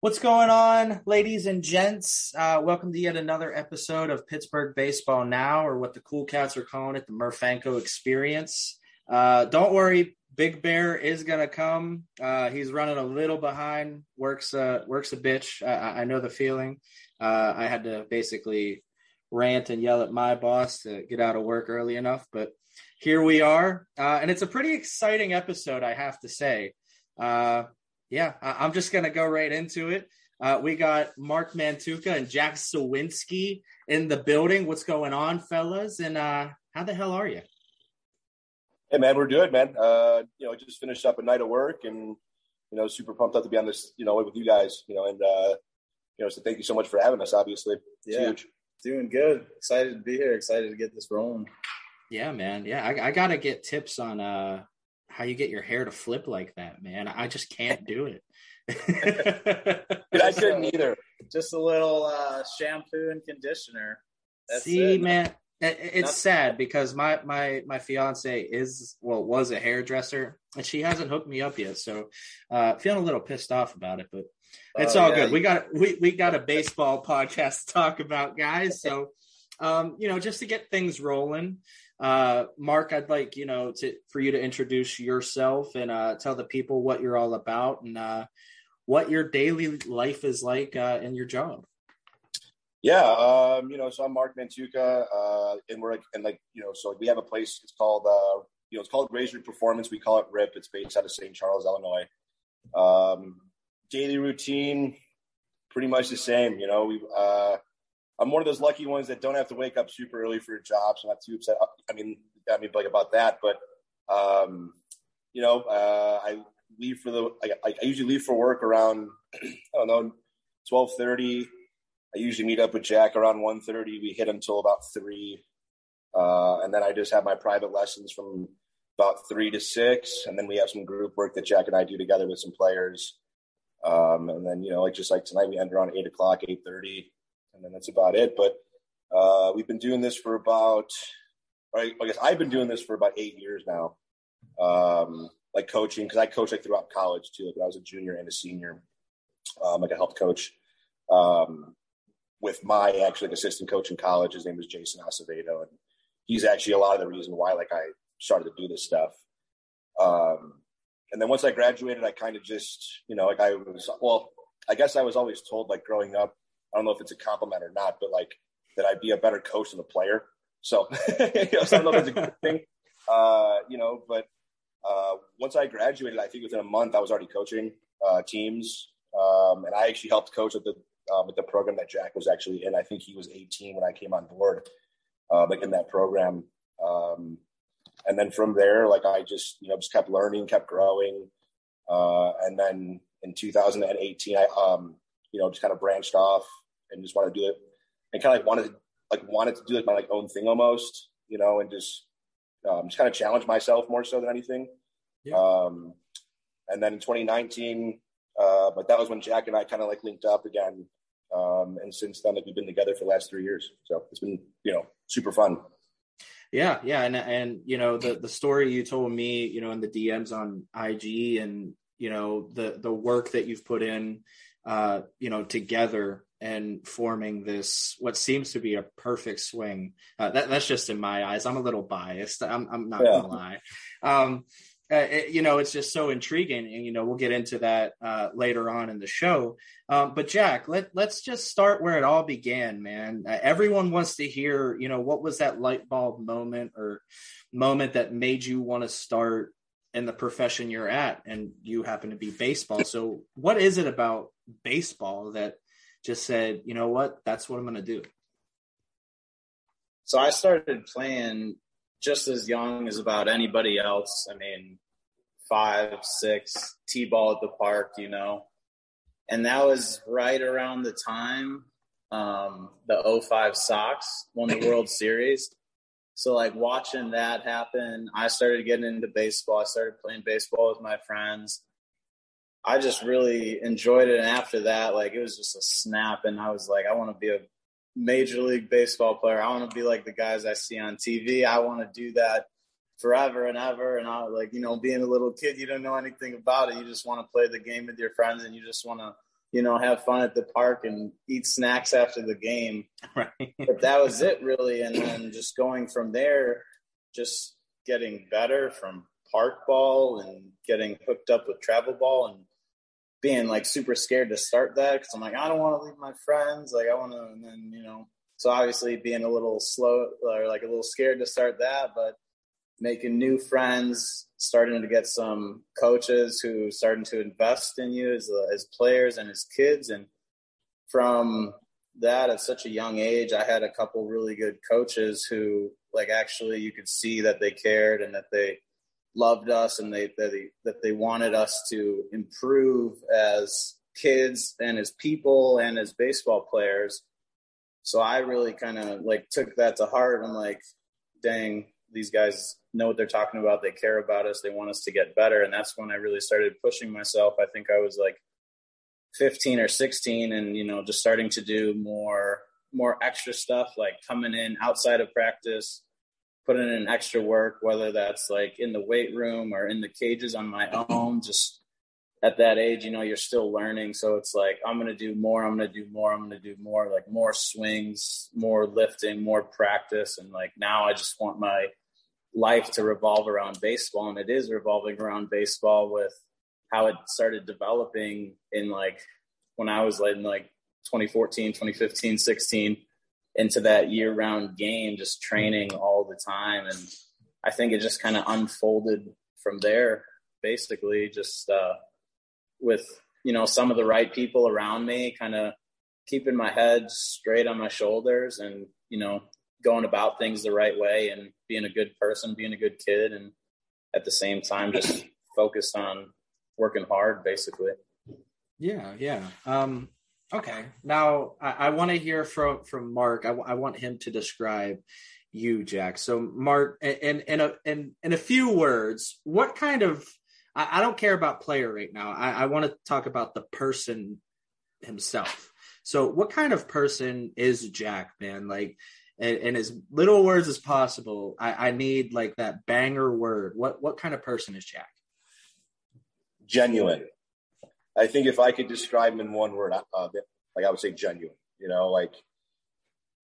What's going on, ladies and gents? Uh, welcome to yet another episode of Pittsburgh Baseball Now, or what the cool cats are calling it, the Murphanko Experience. Uh, don't worry, Big Bear is gonna come. Uh, he's running a little behind. Works uh, works a bitch. I, I know the feeling. Uh, I had to basically rant and yell at my boss to get out of work early enough, but here we are, uh, and it's a pretty exciting episode, I have to say. Uh, yeah, I- am just gonna go right into it. Uh, we got Marc Mantuka and Jack Suwinski in the building. What's going on, fellas? And uh, how the hell are you? Hey man, we're good, man. Uh, you know, just finished up a night of work, and you know, super pumped up to be on this, you know, with you guys. You know, and uh, you know, so thank you so much for having us. Obviously, it's yeah, huge. doing good. Excited to be here. Excited to get this rolling. Yeah, man. Yeah, I, I got to get tips on uh how you get your hair to flip like that, man. I just can't do it. I couldn't either. Just a little uh, shampoo and conditioner. That's See, it. man, it's sad because my my my fiance is well was a hairdresser and she hasn't hooked me up yet, so uh, feeling a little pissed off about it, but it's oh, all yeah. good. We got we we got a baseball podcast to talk about, guys. So, um, you know, just to get things rolling. Uh, Marc, I'd like you know to for you to introduce yourself and uh, tell the people what you're all about and uh, what your daily life is like uh, in your job. Yeah, um, you know, so I'm Marc Mantuka, uh, and we're like, and like, you know, so we have a place. It's called, uh, you know, it's called Razor Performance. We call it RYP. It's based out of St. Charles, Illinois. Um, daily routine, pretty much the same. You know, we uh, I'm one of those lucky ones that don't have to wake up super early for a job, so I'm not too upset. I mean, I mean, like about that, but um, you know, uh, I leave for the. I, I usually leave for work around I don't know, twelve thirty. I usually meet up with Jack around 1.30. We hit until about three, uh, and then I just have my private lessons from about three to six, and then we have some group work that Jack and I do together with some players. Um, and then you know, like just like tonight, we end around eight o'clock, eight thirty and then that's about it. But uh, we've been doing this for about, I guess I've been doing this for about eight years now. Um, like coaching, because I coached like throughout college too. Like I was a junior and a senior, um, like a health coach. Um, with my actually like, assistant coach in college, his name is Jason Acevedo, and he's actually a lot of the reason why like I started to do this stuff. Um, and then once I graduated, I kind of just, you know, like I was, well, I guess I was always told like growing up, I don't know if it's a compliment or not, but like that I'd be a better coach than a player. So, you know, so I don't know if it's a good thing, uh, you know, but uh, once I graduated, I think within a month I was already coaching uh, teams, um, and I actually helped coach at the um, at the program that Jack was actually in. I think he was 18 when I came on board, uh, like in that program. Um, and then from there, like I just you know just kept learning, kept growing, uh, and then in 2018, I um, you know, just kind of branched off and just wanted to do it and kind of like wanted to, like wanted to do like my like own thing almost, you know, and just um, just kind of challenge myself more so than anything. Yeah. Um, and then in 2019, uh, but that was when Jack and I kind of like linked up again. Um, and since then, like we've been together for the last three years, so it's been you know super fun. Yeah, yeah, and and you know the the story you told me, you know, in the DMs on IG, and you know the the work that you've put in uh, you know, together and forming this what seems to be a perfect swing. Uh, that, that's just in my eyes. I'm a little biased. I'm, I'm not yeah. gonna lie. Um, uh, it, you know, it's just so intriguing, and you know, we'll get into that uh, later on in the show. Um, but Jack, let let's just start where it all began, man. Uh, everyone wants to hear, you know, what was that light bulb moment or moment that made you want to start in the profession you're at, and you happen to be baseball. So, what is it about baseball that just said, you know what, that's what I'm going to do? So I started playing just as young as about anybody else. I mean, five, six, T-ball at the park, you know. And that was right around the time um, the 05 Sox won the World Series. So like watching that happen, I started getting into baseball. I started playing baseball with my friends. I just really enjoyed it. And after that, like it was just a snap. And I was like, I want to be a major league baseball player. I want to be like the guys I see on TV. I want to do that forever and ever. And I like, you know, being a little kid, you don't know anything about it. You just want to play the game with your friends and you just want to you know, have fun at the park and eat snacks after the game. Right. But that was it really. And then just going from there, just getting better from park ball and getting hooked up with travel ball and being like super scared to start that because I'm like, I don't want to leave my friends. Like I want to, and then, you know, so obviously being a little slow or like a little scared to start that, but making new friends, starting to get some coaches who starting to invest in you as, uh, as players and as kids. And from that at such a young age, I had a couple really good coaches who like actually you could see that they cared and that they loved us and they, that they, that they wanted us to improve as kids and as people and as baseball players. So I really kind of like took that to heart. I'm like, dang, these guys know what they're talking about. They care about us. They want us to get better. And that's when I really started pushing myself. I think I was like 15 or 16 and, you know, just starting to do more, more extra stuff like coming in outside of practice, putting in an extra work, whether that's like in the weight room or in the cages on my own, just at that age, you know, you're still learning. So it's like, I'm going to do more. I'm going to do more. I'm going to do more, like more swings, more lifting, more practice. And like now I just want my life to revolve around baseball. And it is revolving around baseball with how it started developing in like when I was in like 2014, 2015, 16 into that year round game, just training all the time. And I think it just kind of unfolded from there, basically, just, uh, with you know some of the right people around me kind of keeping my head straight on my shoulders and you know going about things the right way and being a good person being a good kid and at the same time just focused on working hard basically yeah yeah um okay now i, I want to hear from from marc I, I want him to describe you jack so marc in in a in, in a few words what kind of I, I don't care about player right now. I, I want to talk about the person himself. So, what kind of person is Jack, man? Like, in, in as little words as possible, I, I need like that banger word. What what kind of person is Jack? Genuine. I think if I could describe him in one word, uh, like I would say genuine. You know, like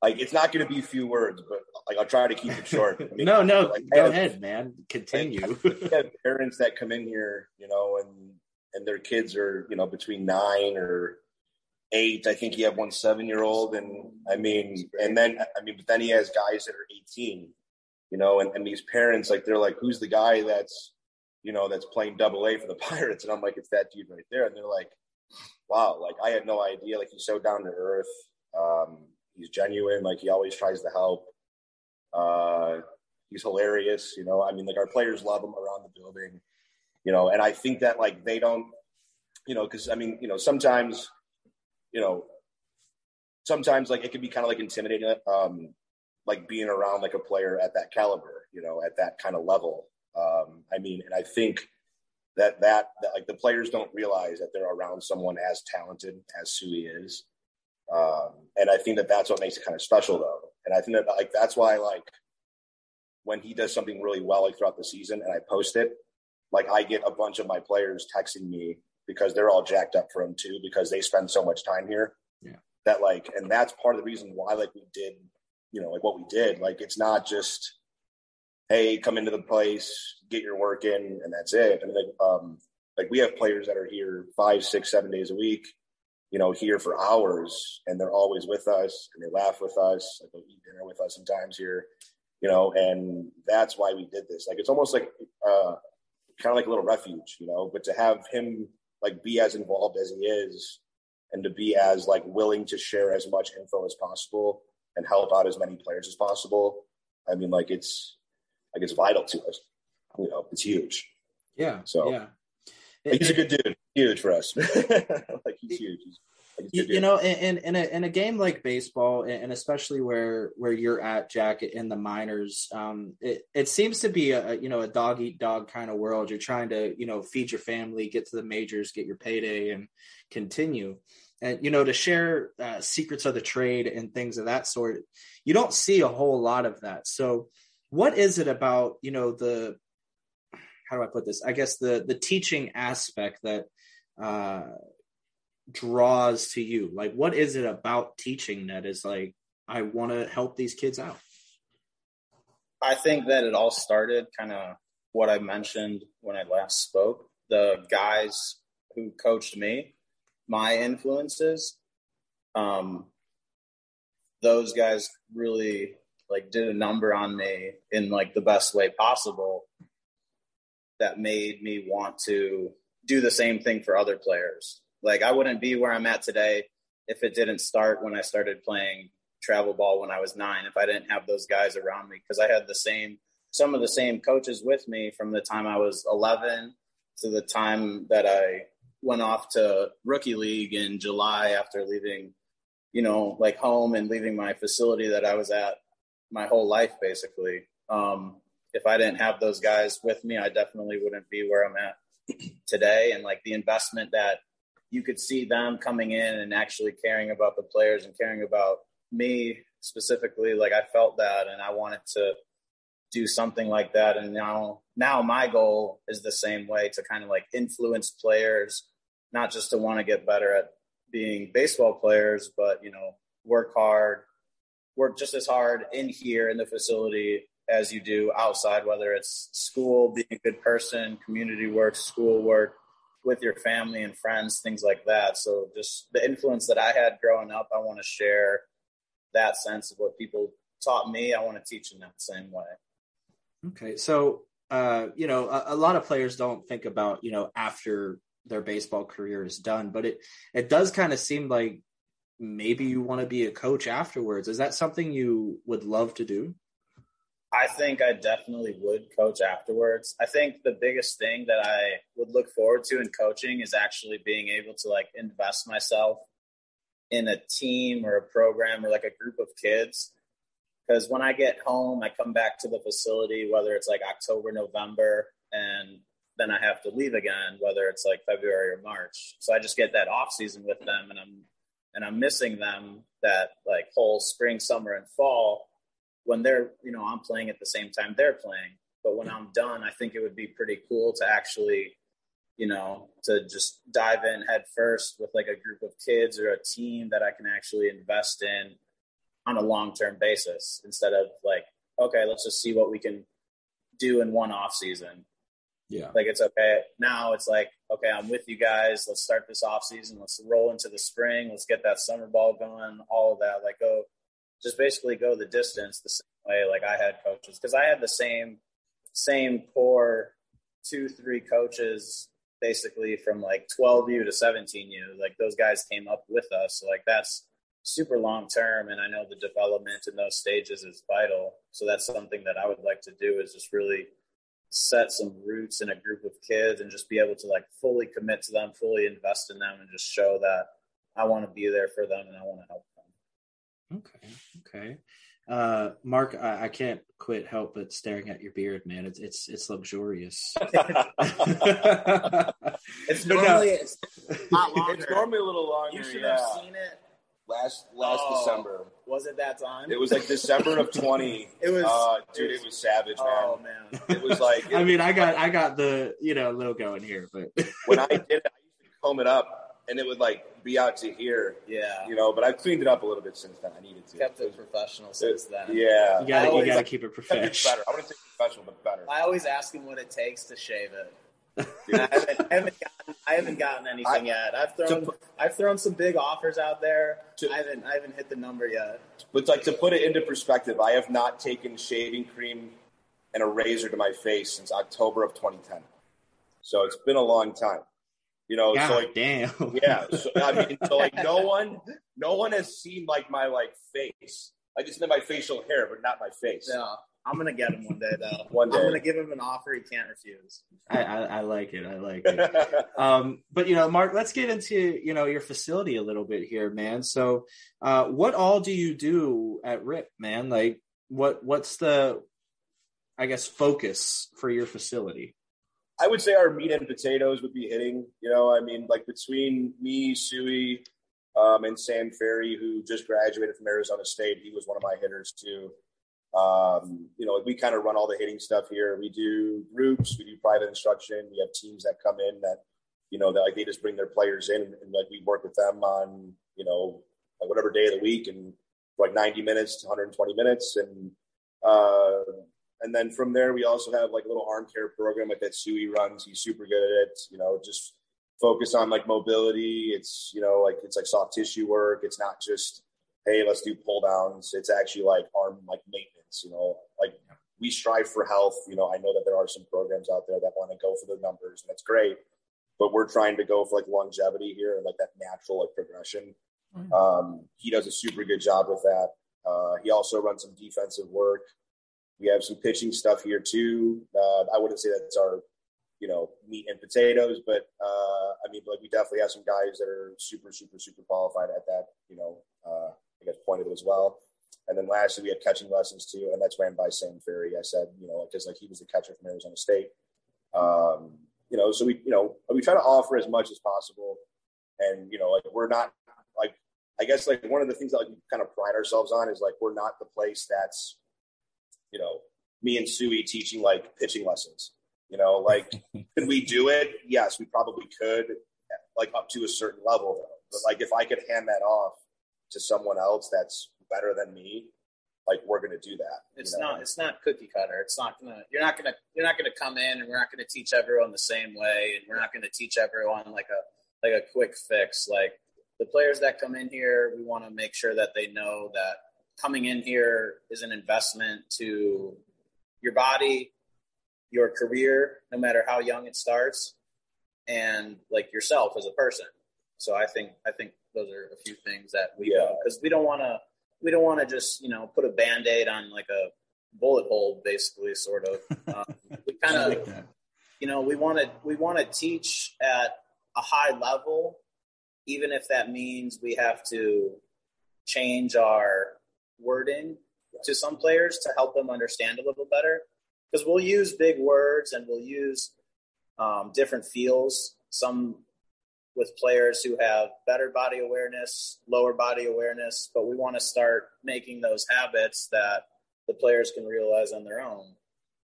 like it's not going to be a few words, but like I'll try to keep it short. I mean, no, no, like, go have, ahead, man. Continue. have parents that come in here, you know, and and their kids are you know between nine or eight. I think he had one seven year old, and I mean, and then I mean, but then he has guys that are eighteen, you know, and, and these parents like they're like, who's the guy that's you know that's playing double A for the Pirates? And I'm like, it's that dude right there, and they're like, wow, like I had no idea. Like he's so down to earth. Um, he's genuine. Like he always tries to help. Uh, he's hilarious. You know, I mean, like our players love him around the building. You know, and I think that like they don't, you know, because I mean, you know, sometimes, you know, sometimes like it can be kind of like intimidating, um, like being around like a player at that caliber, you know, at that kind of level. Um, I mean, and I think that, that that like the players don't realize that they're around someone as talented as Sui is um, and I think that that's what makes it kind of special, though. And I think that like that's why like when he does something really well like throughout the season, and I post it, like I get a bunch of my players texting me because they're all jacked up for him too because they spend so much time here. Yeah. That like, and that's part of the reason why like we did, you know, like what we did. Like it's not just, hey, come into the place, get your work in, and that's it. Mean, like, um, like we have players that are here five, six, seven days a week you know, here for hours and they're always with us and they laugh with us. Like they'll eat dinner with us sometimes here, you know, and that's why we did this. Like it's almost like uh, kind of like a little refuge, you know, but to have him like be as involved as he is and to be as like willing to share as much info as possible and help out as many players as possible. I mean, like it's like it's vital to us. You know, it's huge. Yeah. So yeah. Like, he's a good dude. Huge for us. like he's huge. He's, you, you, know, in in a, in a game like baseball, and especially where where you're at, Jack, in the minors, um, it it seems to be a you know a dog eat dog kind of world. You're trying to you know feed your family, get to the majors, get your payday, and continue. And you know to share uh, secrets of the trade and things of that sort. You don't see a whole lot of that. So, what is it about you know the how do I put this? I guess the the teaching aspect that uh, draws to you? Like, what is it about teaching that is like, I want to help these kids out? I think that it all started kind of what I mentioned when I last spoke. The guys who coached me, my influences, um, those guys really like did a number on me in like the best way possible that made me want to do the same thing for other players. Like I wouldn't be where I'm at today if it didn't start when I started playing travel ball when I was nine, if I didn't have those guys around me, because I had the same, some of the same coaches with me from the time I was 11 to the time that I went off to rookie league in July after leaving, you know, like home and leaving my facility that I was at my whole life, basically. Um, if I didn't have those guys with me, I definitely wouldn't be where I'm at today. And like the investment that you could see them coming in and actually caring about the players and caring about me specifically, like I felt that and I wanted to do something like that. And now, now my goal is the same way to kind of like influence players, not just to want to get better at being baseball players, but you know, work hard, work just as hard in here in the facility as you do outside, whether it's school, being a good person, community work, school work, with your family and friends, things like that. So just the influence that I had growing up, I want to share that sense of what people taught me. I want to teach in that same way. Okay. So, uh, you know, a, a lot of players don't think about, you know, after their baseball career is done, but it, it does kind of seem like maybe you want to be a coach afterwards. Is that something you would love to do? I think I definitely would coach afterwards. I think the biggest thing that I would look forward to in coaching is actually being able to like invest myself in a team or a program or like a group of kids. Because when I get home, I come back to the facility, whether it's like October, November, and then I have to leave again, whether it's like February or March. So I just get that off season with them, and I'm and I'm missing them that like whole spring, summer, and fall when they're, you know, I'm playing at the same time they're playing. But when I'm done, I think it would be pretty cool to actually, you know, to just dive in head first with like a group of kids or a team that I can actually invest in on a long term basis instead of like, okay, let's just see what we can do in one off season. Yeah. Like it's okay. Now it's like, okay, I'm with you guys. Let's start this off season. Let's roll into the spring. Let's get that summer ball going, all of that. Like go just basically go the distance the same way like I had coaches because I had the same same core two three coaches basically from like 12u to 17u like those guys came up with us so like that's super long term and I know the development in those stages is vital so that's something that I would like to do is just really set some roots in a group of kids and just be able to like fully commit to them fully invest in them and just show that I want to be there for them and I want to help them. Okay. Okay. Uh, Marc, I, I, can't quit help but staring at your beard, man. It's it's it's luxurious. it's normally it's not longer. It's normally a little longer. You should yeah. have seen it last last oh, December. Was it that time? It was like December of twenty. it was, uh, dude. It was savage, man. Oh man, it was like. It, I mean, I got I got the you know logo in here, but when I did it, I used to comb it up and it would like be out to here. Yeah. You know, but I've cleaned it up a little bit since then. I needed to. Kept it professional since then. Yeah. You gotta, you gotta keep it professional. Better. I wouldn't say professional, but better. I always ask him what it takes to shave it. I, haven't, I, haven't, gotten, I haven't gotten anything I, yet. I've thrown to, I've thrown some big offers out there. To, I haven't I haven't hit the number yet. But like to put it into perspective, I have not taken shaving cream and a razor to my face since October of 2010. So it's been a long time. You know, God so like, damn. yeah. So, I mean, so like, no one, no one has seen like my like face. Like it's been my facial hair, but not my face. Yeah, I'm gonna get him one day though. one day, I'm gonna give him an offer he can't refuse. I, I, I like it. I like it. um, but you know, Marc, let's get into you know your facility a little bit here, man. So, uh, what all do you do at RYP, man? Like, what what's the, I guess, focus for your facility? I would say our meat and potatoes would be hitting. You know, I mean, like between me, Suey, um, and Sam Ferri, who just graduated from Arizona State, he was one of my hitters too. Um, you know, we kind of run all the hitting stuff here. We do groups, we do private instruction. We have teams that come in that, you know, that like they just bring their players in and, and like we work with them on, you know, like whatever day of the week and like 90 minutes to 120 minutes. And, uh, and then from there, we also have like a little arm care program like that Sui runs. He's super good at it, you know, just focus on like mobility. It's, you know, like it's like soft tissue work. It's not just, hey, let's do pull downs. It's actually like arm like maintenance, you know, like we strive for health. You know, I know that there are some programs out there that want to go for the numbers and that's great, but we're trying to go for like longevity here and like that natural like progression. Mm-hmm. Um, he does a super good job with that. Uh, he also runs some defensive work. We have some pitching stuff here too. Uh, I wouldn't say that's our, you know, meat and potatoes, but uh, I mean, like we definitely have some guys that are super, super, super qualified at that, I guess point of it as well. And then lastly, we had catching lessons too, and that's ran by Sam Ferri. I said, you know, because like he was the catcher from Arizona State. Um, you know, so we, you know, we try to offer as much as possible, and you know, like we're not like I guess like one of the things that like we kind of pride ourselves on is like we're not the place that's, you know, me and Sui teaching like pitching lessons. You know, like could we do it? Yes, we probably could, like up to a certain level. But like if I could hand that off to someone else that's better than me, like we're going to do that. It's know? not. It's not cookie cutter. It's not gonna. You're not gonna. You're not gonna come in and we're not gonna teach everyone the same way, and we're not gonna teach everyone like a like a quick fix. Like the players that come in here, we want to make sure that they know that coming in here is an investment to your body, your career, no matter how young it starts, and like yourself as a person. So I think I think those are a few things that we because we don't want to we don't want to just you know put a band aid on like a bullet hole, basically, sort of. Um, we kind of like you know we want to we want to teach at a high level, even if that means we have to change our wording to some players to help them understand a little better. Because we'll use big words and we'll use um, different feels. Some with players who have better body awareness, lower body awareness, but we want to start making those habits that the players can realize on their own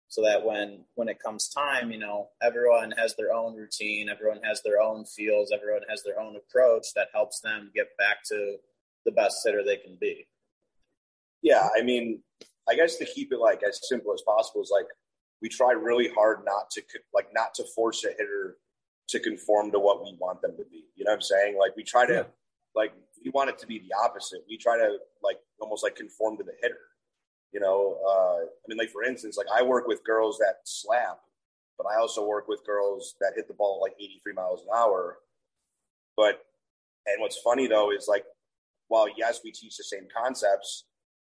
so that when when it comes time, you know, everyone has their own routine, everyone has their own feels, everyone has their own approach that helps them get back to the best hitter they can be. Yeah, I mean, I guess to keep it like as simple as possible is like we try really hard not to like not to force a hitter to conform to what we want them to be. You know what I'm saying? Like we try to yeah. like we want it to be the opposite. We try to like almost like conform to the hitter. You know, uh, I mean, like for instance, like I work with girls that slap, but I also work with girls that hit the ball like 83 miles an hour. But and what's funny though is like, while yes, we teach the same concepts,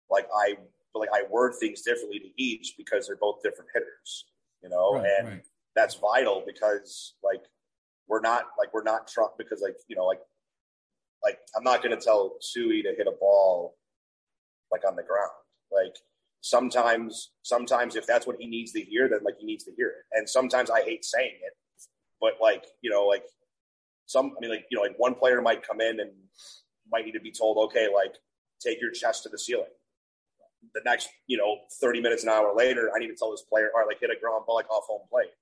like I like I word things differently to each because they're both different hitters. You know, right, and right. that's vital because like we're not like we're not Trump because like you know like like I'm not going to tell Sui to hit a ball like on the ground. Like sometimes sometimes if that's what he needs to hear, then like he needs to hear it. And sometimes I hate saying it, but like you know like some I mean like you know like one player might come in and might need to be told okay like take your chest to the ceiling. The next you know 30 minutes an hour later, I need to tell this player all right like hit a ground ball like off home plate,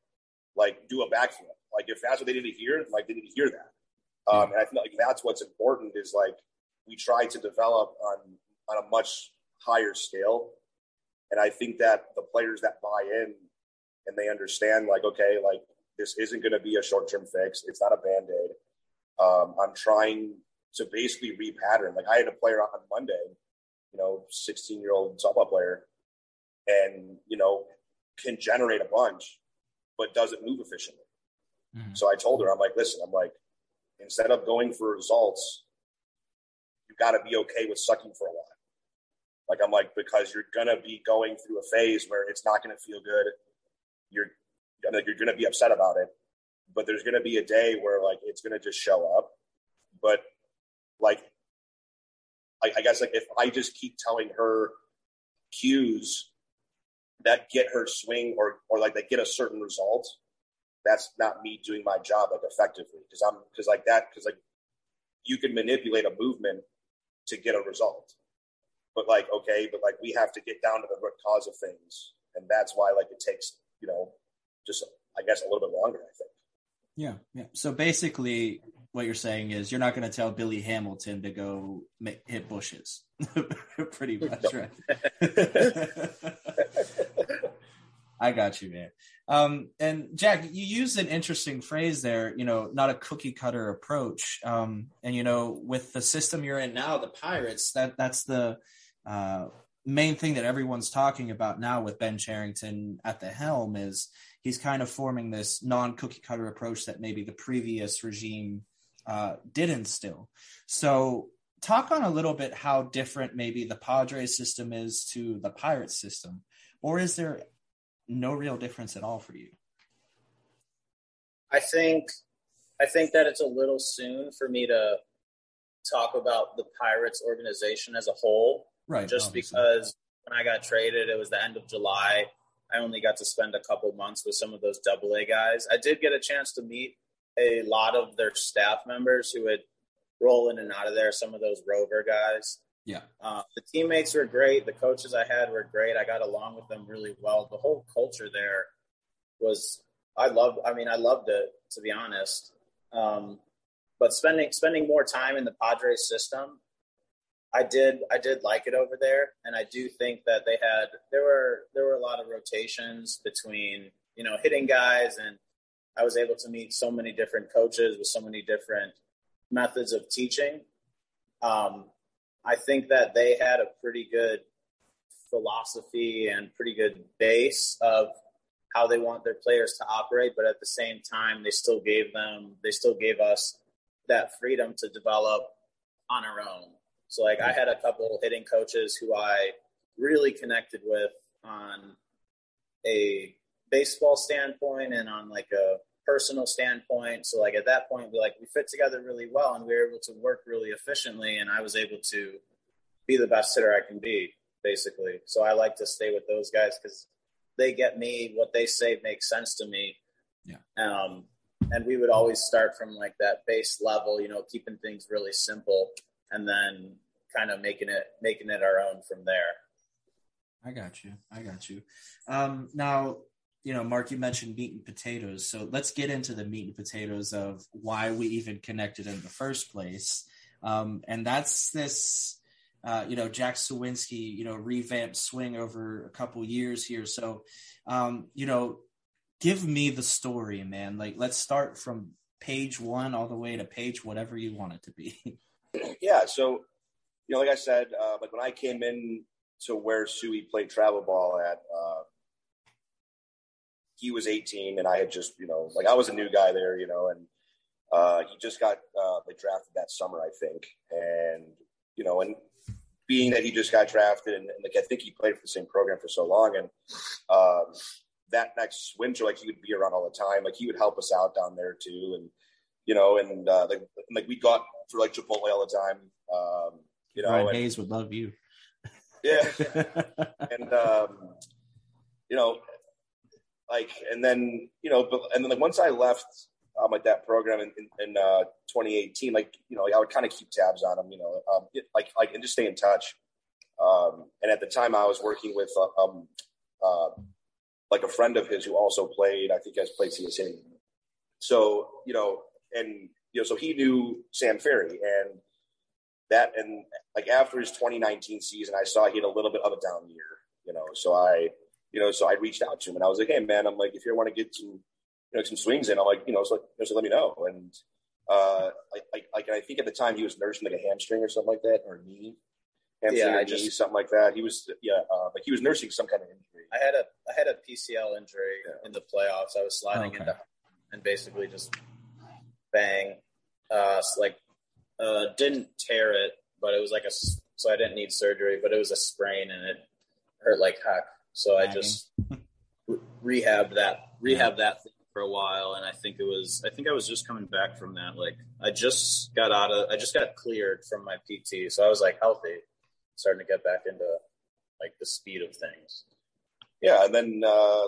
like do a backflip like if that's what they didn't hear, like they didn't hear that. Um, and I feel like that's what's important is like we try to develop on on a much higher scale. And I think that the players that buy in and they understand like, okay, like this isn't going to be a short term fix. It's not a band aid. Um, I'm trying to basically repattern. Like I had a player on Monday, you know, 16 year old softball player, and you know can generate a bunch, but doesn't move efficiently. Mm-hmm. So I told her, I'm like, listen, I'm like, instead of going for results, you got to be okay with sucking for a while. Like I'm like, because you're gonna be going through a phase where it's not gonna feel good. You're like you're gonna be upset about it, but there's gonna be a day where like it's gonna just show up. But like, I, I guess like if I just keep telling her cues that get her swing or or like they get a certain result, that's not me doing my job like effectively because I'm because like that because like you can manipulate a movement to get a result, but like okay, but like we have to get down to the root cause of things, and that's why like it takes you know just I guess a little bit longer. I think. Yeah, yeah. So basically, what you're saying is you're not going to tell Billy Hamilton to go hit bushes, pretty much, right? I got you, man. Um, and Jack, you used an interesting phrase there. You know, not a cookie cutter approach. Um, and you know, with the system you're in now, the Pirates, that that's the uh, main thing that everyone's talking about now with Ben Cherington at the helm is he's kind of forming this non cookie cutter approach that maybe the previous regime uh, did instill. So, talk on a little bit how different maybe the Padres system is to the Pirates system, or is there no real difference at all for you? I think I think that it's a little soon for me to talk about the Pirates organization as a whole. Right. Just obviously. because when I got traded, it was the end of July. I only got to spend a couple months with some of those double A guys. I did get a chance to meet a lot of their staff members who would roll in and out of there, some of those rover guys. Yeah. Uh, the teammates were great. The coaches I had were great. I got along with them really well. The whole culture there was, I loved, I mean, I loved it, to be honest. Um, but spending, spending more time in the Padres system, I did, I did like it over there. And I do think that they had, there were, there were a lot of rotations between, you know, hitting guys and I was able to meet so many different coaches with so many different methods of teaching. Um, I think that they had a pretty good philosophy and pretty good base of how they want their players to operate, but at the same time, they still gave them, they still gave us that freedom to develop on our own. So, like, I had a couple hitting coaches who I really connected with on a baseball standpoint and on like a personal standpoint. So like at that point, we like we fit together really well, and we were able to work really efficiently. And I was able to be the best hitter I can be, basically. So I like to stay with those guys because they get me. What they say makes sense to me. Yeah. Um, and we would always start from like that base level, you know, keeping things really simple, and then kind of making it making it our own from there. I got you. I got you. Um, now, you know, Marc, you mentioned meat and potatoes. So let's get into the meat and potatoes of why we even connected in the first place. Um, and that's this, uh, you know, Jack Suwinski, you know, revamped swing over a couple years here. So, um, you know, give me the story, man. Like, let's start from page one all the way to page whatever you want it to be. Yeah. So, you know, like I said, uh, like when I came in to where Suey played travel ball at, uh, he was 18 and I had just, you know, like I was a new guy there, you know, and uh, he just got uh, like drafted that summer, I think. And, you know, and being that he just got drafted and, and like I think he played for the same program for so long and um, that next winter, like he would be around all the time. Like he would help us out down there too. And, you know, and uh, like, like we got for like Chipotle all the time. Um, you know, Brian and, Hayes would love you. Yeah. and, um, you know, like, and then you know, but and then like once I left um, like that program in, in, in uh, 2018, like you know, like, I would kind of keep tabs on them, you know, um, it, like like and just stay in touch. Um, and at the time, I was working with uh, um, uh, like a friend of his who also played. I think has played CSA. So you know, and you know, so he knew Sam Ferri, and that, and like after his 2019 season, I saw he had a little bit of a down year. You know, so I you know, so I reached out to him and I was like, hey man, I'm like, if you want to get some, you know, some swings in, I'm like, you know, so, so let me know. And uh, like, like, I think at the time he was nursing like a hamstring or something like that, or a knee, hamstring yeah, or I knee, just, something like that. He was, yeah, uh, like he was nursing some kind of injury. I had a, I had a PCL injury yeah. in the playoffs. I was sliding okay. into and basically just bang, uh, like, uh, didn't tear it, but it was like a, so I didn't need surgery, but it was a sprain and it hurt like heck. So I just re- rehabbed that rehab that thing for a while, and I think it was I think I was just coming back from that. Like I just got out of I just got cleared from my PT, so I was like healthy, starting to get back into like the speed of things. Yeah, and then uh,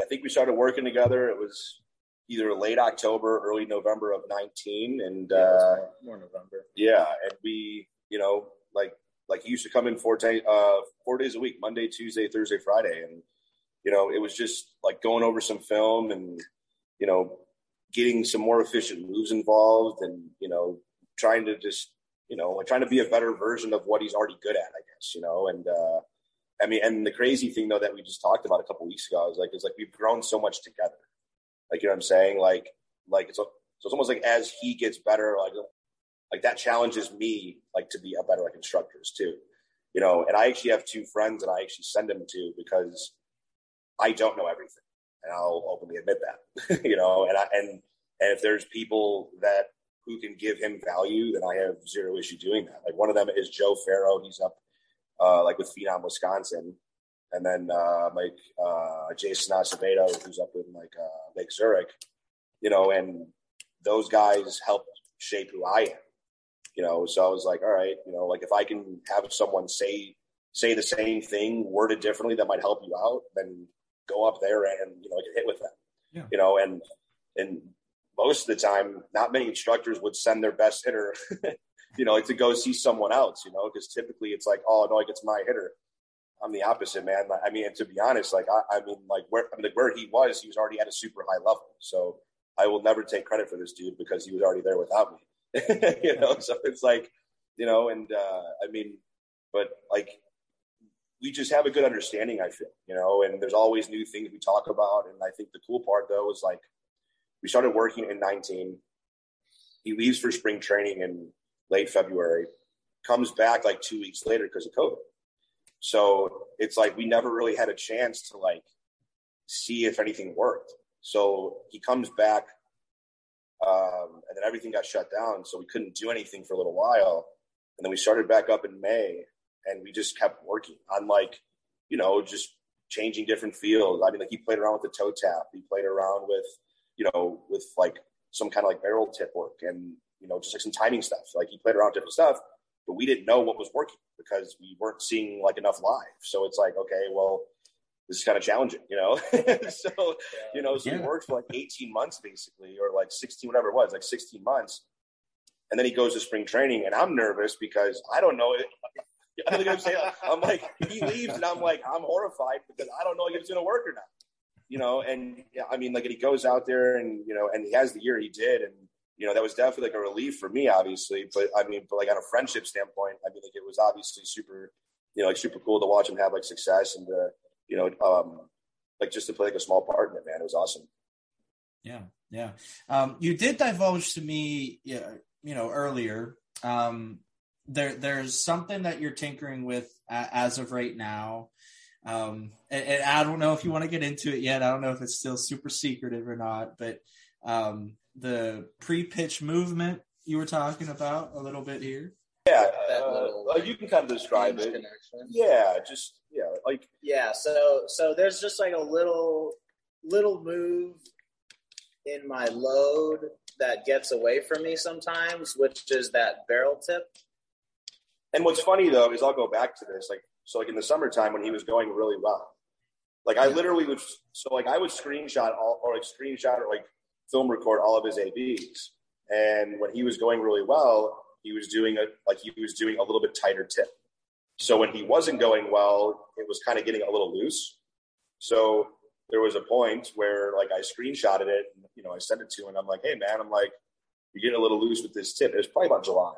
I think we started working together. It was either late October, early November of nineteen, and yeah, uh, more, more November. Yeah, and we you know like like he used to come in four, t- uh, four days a week, Monday, Tuesday, Thursday, Friday. And, you know, it was just like going over some film and, you know, getting some more efficient moves involved and, you know, trying to just, you know, like trying to be a better version of what he's already good at, I guess, you know, and, uh, I mean, and the crazy thing though that we just talked about a couple weeks ago is like, is like we've grown so much together. Like, you know what I'm saying? Like, like it's, so it's almost like as he gets better, like, like that challenges me, like to be a better like instructors too, you know, and I actually have two friends and I actually send them to because I don't know everything and I'll openly admit that, you know, and I, and, and if there's people that who can give him value, then I have zero issue doing that. Like one of them is Joe Farrow. He's up uh, like with Phenom, Wisconsin. And then uh, like uh, Jason Acevedo, who's up with like uh, Lake Zurich, you know, and those guys helped shape who I am, you know. So I was like, all right, you know, like if I can have someone say say the same thing worded differently that might help you out, then go up there and you know get hit with them, yeah. you know, and and most of the time, not many instructors would send their best hitter you know, like to go see someone else, you know, because typically it's like, oh no, like it's my hitter. I'm the opposite, man. I mean, to be honest, like I, I mean, like where I mean, like where he was, he was already at a super high level. So I will never take credit for this dude because he was already there without me. you know, so it's like, you know, and uh, I mean, but like we just have a good understanding. I feel, you know, and there's always new things we talk about. And I think the cool part though is like we started working in 19. He leaves for spring training in late February, comes back like two weeks later because of COVID. So it's like we never really had a chance to like see if anything worked. So he comes back, um, and then everything got shut down, so we couldn't do anything for a little while. And then we started back up in May, and we just kept working on like, you know, just changing different fields. I mean, like he played around with the toe tap, he played around with, you know, with like some kind of like barrel tip work, and you know, just like some timing stuff. Like he played around with different stuff, but we didn't know what was working because we weren't seeing like enough live. So it's like, okay, well, this is kind of challenging, you know? so, you know, so yeah. he worked for like 18 months basically, or like 16, whatever it was, like 16 months. And then he goes to spring training and I'm nervous because I don't know. I don't I'm saying I'm like, he leaves and I'm like, I'm horrified because I don't know if it's going to work or not, you know? And I mean, like, and he goes out there and, you know, and he has the year he did. And, you know, that was definitely like a relief for me, obviously. But I mean, but like on a friendship standpoint, I mean, like it was obviously super, you know, like super cool to watch him have like success and, uh, you know, um, like just to play like a small part in it, man. It was awesome. Yeah, yeah. Um, you did divulge to me, you know, earlier. Um, there, there's something that you're tinkering with as of right now. Um, and, and I don't know if you want to get into it yet. I don't know if it's still super secretive or not, but um, the pre-pitch movement you were talking about a little bit here? Yeah, uh, you can kind of describe it. Connection. Yeah, just yeah, like yeah. So so there's just like a little little move in my load that gets away from me sometimes, which is that barrel tip. And what's funny though is I'll go back to this, like so, like in the summertime when he was going really well, like I literally would, so like I would screenshot all or like screenshot or like film record all of his ABs. And when he was going really well, he was doing a like he was doing a little bit tighter tip. So when he wasn't going well, it was kind of getting a little loose. So there was a point where like I screenshotted it, and, you know, I sent it to him. And I'm like, hey man, I'm like, you're getting a little loose with this tip. It was probably about July,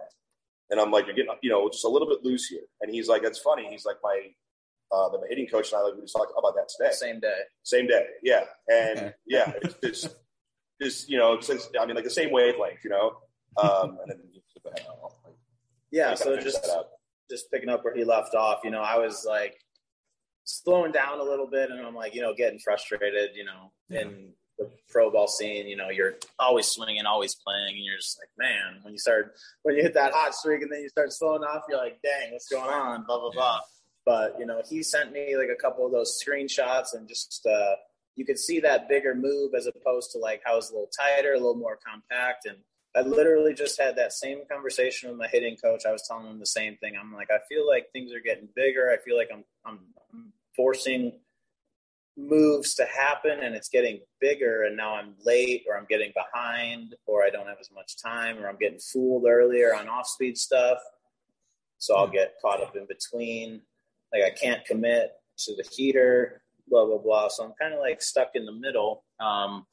and I'm like, you're getting, you know, just a little bit loose here. And he's like, that's funny. He's like, my uh, the hitting coach and I like we just talked about that today. Same day. Same day. Yeah. And yeah, it's, it's just you know, since I mean, like the same wavelength, you know. Um, and then yeah, so just just picking up where he left off, you know, I was like slowing down a little bit, and I'm like, you know, getting frustrated, you know, yeah. in the pro ball scene, you know, you're always swinging, always playing, and you're just like, man, when you start when you hit that hot streak, and then you start slowing off, you're like, dang, what's going on? Blah blah yeah. blah. But you know, he sent me like a couple of those screenshots and just. uh you could see that bigger move as opposed to like how it's a little tighter, a little more compact. And I literally just had that same conversation with my hitting coach. I was telling him the same thing. I'm like, I feel like things are getting bigger. I feel like I'm, I'm, forcing moves to happen and it's getting bigger and now I'm late or I'm getting behind or I don't have as much time or I'm getting fooled earlier on off speed stuff. So I'll get caught up in between. Like I can't commit to the heater blah blah blah. So I'm kind of like stuck in the middle. Um,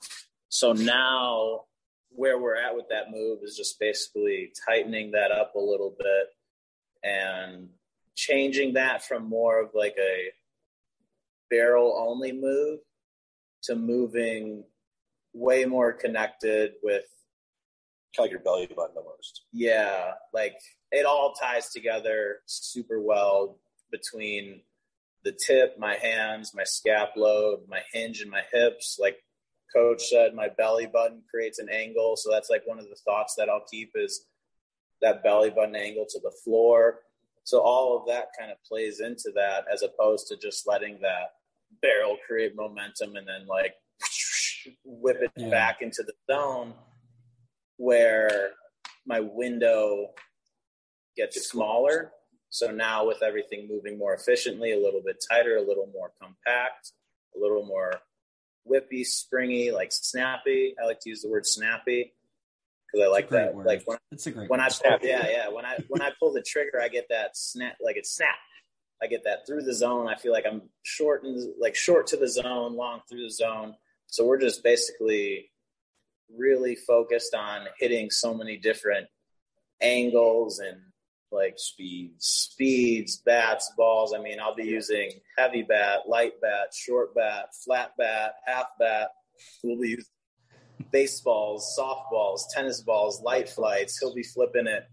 so now where we're at with that move is just basically tightening that up a little bit and changing that from more of like a barrel only move to moving way more connected with kind of like your belly button almost. Yeah, like it all ties together super well between the tip, my hands, my scap load, my hinge, and my hips. Like coach said, my belly button creates an angle. So that's like one of the thoughts that I'll keep is that belly button angle to the floor. So all of that kind of plays into that as opposed to just letting that barrel create momentum and then like whip it yeah. back into the zone where my window gets smaller. So now with everything moving more efficiently, a little bit tighter, a little more compact, a little more whippy, springy, like snappy. I like to use the word snappy because I like that. Word. Like when it's a great. When word. I pull, yeah, yeah. When I when I pull the trigger, I get that snap, like it's snap. I get that through the zone. I feel like I'm short and like short to the zone, long through the zone. So we're just basically really focused on hitting so many different angles and like speeds, speeds, bats, balls. I mean, I'll be using heavy bat, light bat, short bat, flat bat, half bat. We'll be using baseballs, softballs, tennis balls, light flights. He'll be flipping it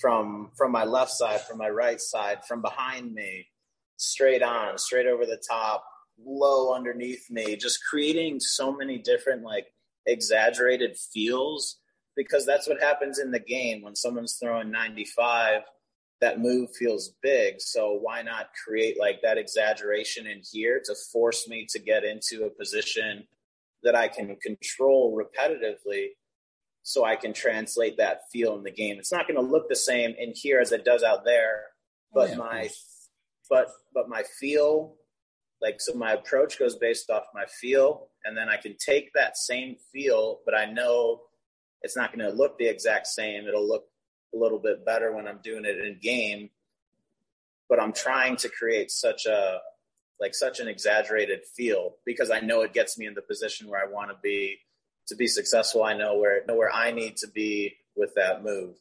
from from my left side, from my right side, from behind me, straight on, straight over the top, low underneath me, just creating so many different like exaggerated feels because that's what happens in the game. When someone's throwing 95 that move feels big. So why not create like that exaggeration in here to force me to get into a position that I can control repetitively so I can translate that feel in the game. It's not going to look the same in here as it does out there, but yeah, my but but my feel like so my approach goes based off my feel and then I can take that same feel, but I know it's not going to look the exact same. It'll look a little bit better when I'm doing it in game, but I'm trying to create such a like such an exaggerated feel because I know it gets me in the position where I want to be to be successful. I know where know where I need to be with that move.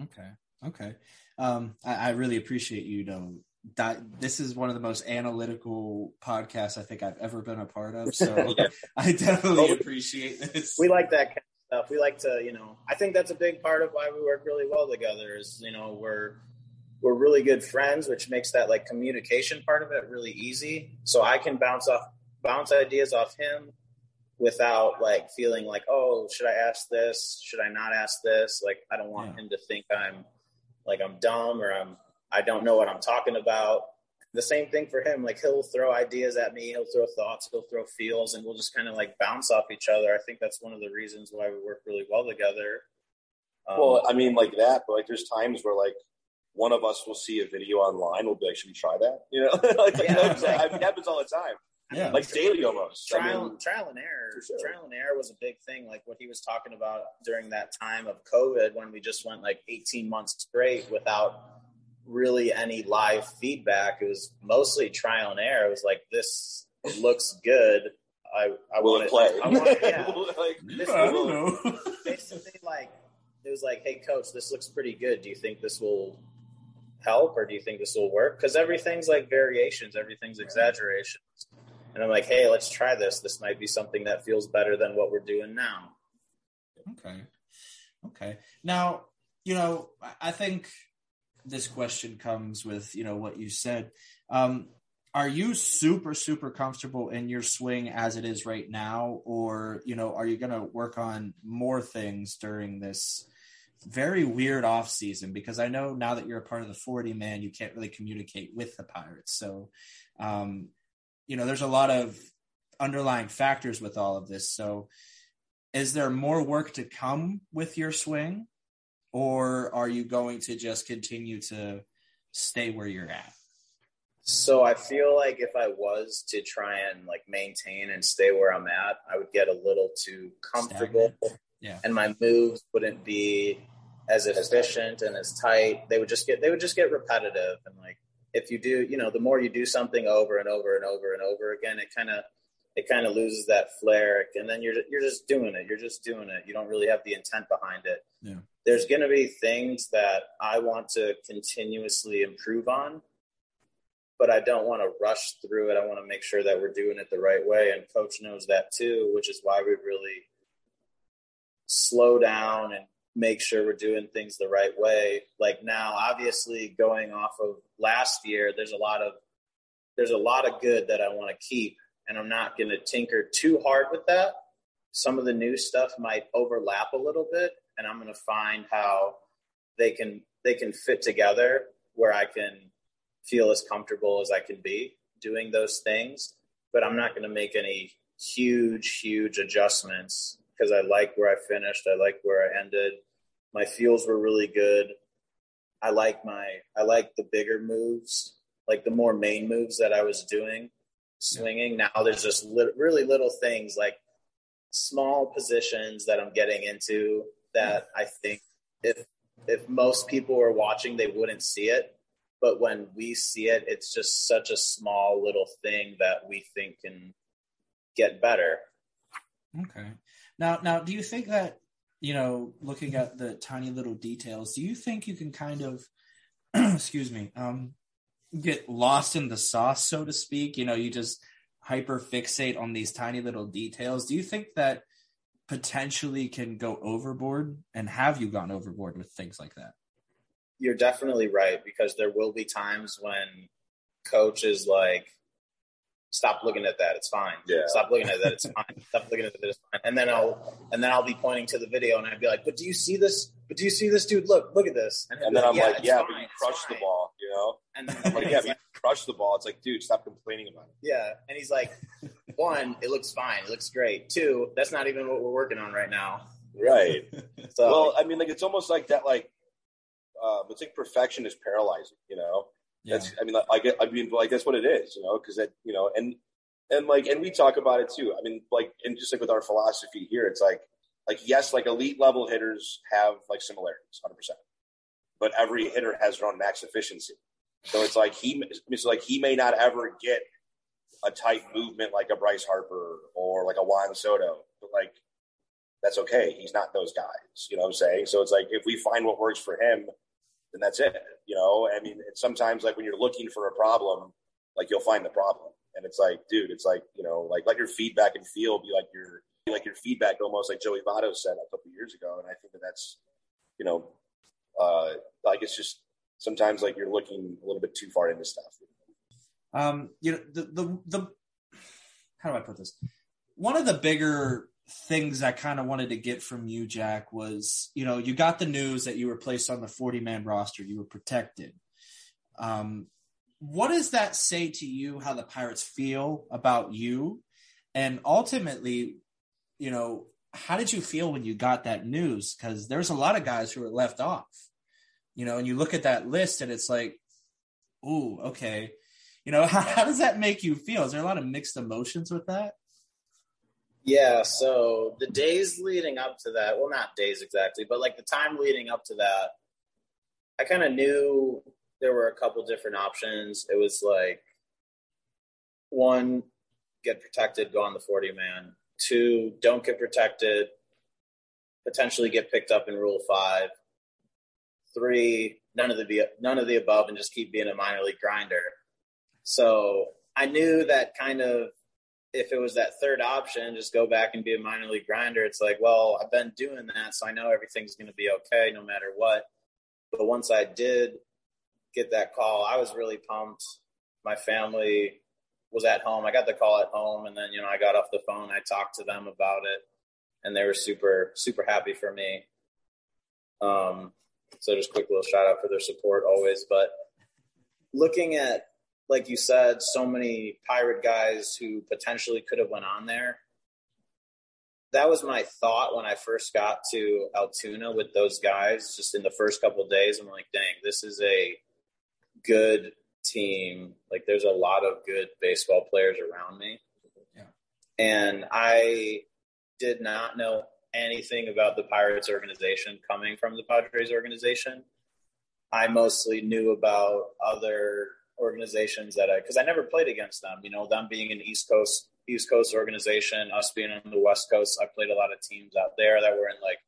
Okay. Okay. Um, I, I really appreciate you know that this is one of the most analytical podcasts I think I've ever been a part of. So yeah. I definitely appreciate this. We like that kind of stuff. We like to, you know, I think that's a big part of why we work really well together is, you know, we're we're really good friends, which makes that like communication part of it really easy. So I can bounce off bounce ideas off him without like feeling like, oh, should I ask this? Should I not ask this? Like I don't want yeah. him to think I'm like I'm dumb or I'm I don't know what I'm talking about. The same thing for him. Like he'll throw ideas at me, he'll throw thoughts, he'll throw feels, and we'll just kind of like bounce off each other. I think that's one of the reasons why we work really well together. Um, well, I mean, like that, but like there's times where like one of us will see a video online, we'll be like, should we try that? You know, like, yeah, exactly. it happens all the time. Yeah, like daily almost. Trial, I mean, trial and error. Sure. Trial and error was a big thing. Like what he was talking about during that time of COVID, when we just went like 18 months straight without really any live feedback. It was mostly trial and error. It was like this looks good. I I want to play. I want yeah. like, this I don't know. basically, like it was like, hey, coach, this looks pretty good. Do you think this will help, or do you think this will work? Because everything's like variations. Everything's exaggerations. And I'm like, hey, let's try this. This might be something that feels better than what we're doing now. Okay. Okay. Now, you know, I think this question comes with you know what you said. Um, are you super super comfortable in your swing as it is right now, or you know, are you going to work on more things during this? very weird off season because I know now that you're a part of the 40 man, you can't really communicate with the Pirates. So, um, you know, there's a lot of underlying factors with all of this. So, is there more work to come with your swing? Or are you going to just continue to stay where you're at? So I feel like if I was to try and like maintain and stay where I'm at, I would get a little too comfortable. Stagnant. Yeah. And my moves wouldn't be as efficient and as tight. They would just get they would just get repetitive and like if you do, you know, the more you do something over and over and over and over again, it kind of it kind of loses that flair, and then you're you're just doing it. You're just doing it. You don't really have the intent behind it. Yeah. There's going to be things that I want to continuously improve on, but I don't want to rush through it. I want to make sure that we're doing it the right way, and coach knows that too, which is why we really slow down and make sure we're doing things the right way. Like now, obviously, going off of last year, there's a lot of there's a lot of good that I want to keep, and I'm not going to tinker too hard with that. Some of the new stuff might overlap a little bit, and I'm going to find how they can they can fit together where I can feel as comfortable as I can be doing those things. But I'm not going to make any huge, huge adjustments because I like where I finished. I like where I ended. My feels were really good. I like my I like the bigger moves, like the more main moves that I was doing, swinging. Now there's just li- really little things like small positions that I'm getting into that I think if if most people were watching they wouldn't see it, but when we see it, it's just such a small little thing that we think can get better. Okay. Now, now, do you think that you know, looking at the tiny little details, do you think you can kind of, excuse me, um, get lost in the sauce, so to speak? You know, you just hyper fixate on these tiny little details. Do you think that potentially can go overboard? And have you gone overboard with things like that? You're definitely right because there will be times when coach is like, stop looking at that. It's fine. Yeah. Stop looking at that. It's fine. Stop looking at that. It's fine. And then I'll and then I'll be pointing to the video and I'd be like, but do you see this? But do you see this dude? Look, look at this. And, and then I'm yeah, like, yeah, fine, but you crushed the ball, you know? And then like, yeah, but you like, crushed the ball. It's like, dude, stop complaining about it. yeah. And he's like, one, it looks fine. It looks great. Two, that's not even what we're working on right now. Right. So well, I mean, like, it's almost like that, like, um, it's like perfection is paralyzing, you know? yeah. That's, I mean, like, I get, I mean, like, that's what it is, you know? Because that, you know, and, and like, and we talk about it too. I mean, like, and just like with our philosophy here, it's like, like, yes, like elite level hitters have like similarities, 100%. But every hitter has their own max efficiency. So it's like he, it's like he may not ever get a tight movement like a Bryce Harper or like a Juan Soto, but like that's okay. He's not those guys. You know what I'm saying? So it's like if we find what works for him, then that's it. You know, I mean, sometimes like when you're looking for a problem, like you'll find the problem, and it's like, dude, it's like you know, like let your feedback and feel be like your like your feedback, almost like Joey Votto said a couple years ago, and I think that that's you know, uh, like it's just sometimes like you're looking a little bit too far into stuff. Um, you know, the, the, the, how do I put this? One of the bigger things I kind of wanted to get from you, Jack, was, you know, you got the news that you were placed on the 40 man roster, you were protected. Um, what does that say to you, how the Pirates feel about you? And ultimately, you know, how did you feel when you got that news? Because there's a lot of guys who were left off, you know, and you look at that list and it's like, ooh, okay. You know, how, how does that make you feel? Is there a lot of mixed emotions with that? Yeah, so the days leading up to that, well, not days exactly, but like the time leading up to that, I kind of knew there were a couple different options. It was like one, get protected, go on the 40 man. Two, don't get protected, potentially get picked up in Rule 5. Three, none of the none of the above and just keep being a minor league grinder. So I knew that kind of if it was that third option, just go back and be a minor league grinder. It's like, well, I've been doing that, so I know everything's going to be okay no matter what. But once I did get that call, I was really pumped. My family was at home. I got the call at home, and then you know I got off the phone. I talked to them about it, and they were super super happy for me. Um, so just quick little shout out for their support always. But looking at like you said, so many pirate guys who potentially could have went on there. That was my thought when I first got to Altoona with those guys. Just in the first couple of days, I'm like, dang, this is a good team. Like, there's a lot of good baseball players around me. Yeah. And I did not know anything about the Pirates organization coming from the Padres organization. I mostly knew about other organizations that I, because I never played against them, you know, them being an East Coast East Coast organization. Us being on the West Coast, I played a lot of teams out there that were in like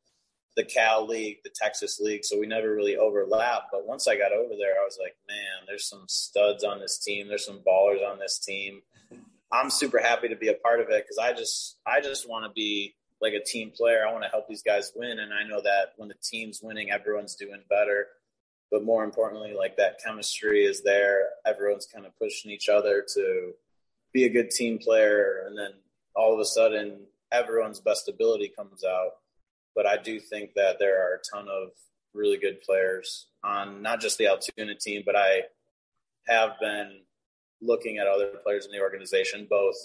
the Cal League, the Texas League, so we never really overlapped. But once I got over there, I was like, man, there's some studs on this team. There's some ballers on this team. I'm super happy to be a part of it because I just I just want to be like a team player. I want to help these guys win, and I know that when the team's winning, everyone's doing better. But more importantly, like that chemistry is there. Everyone's kind of pushing each other to be a good team player, and then all of a sudden, everyone's best ability comes out but I do think that there are a ton of really good players on not just the Altoona team, but I have been looking at other players in the organization, both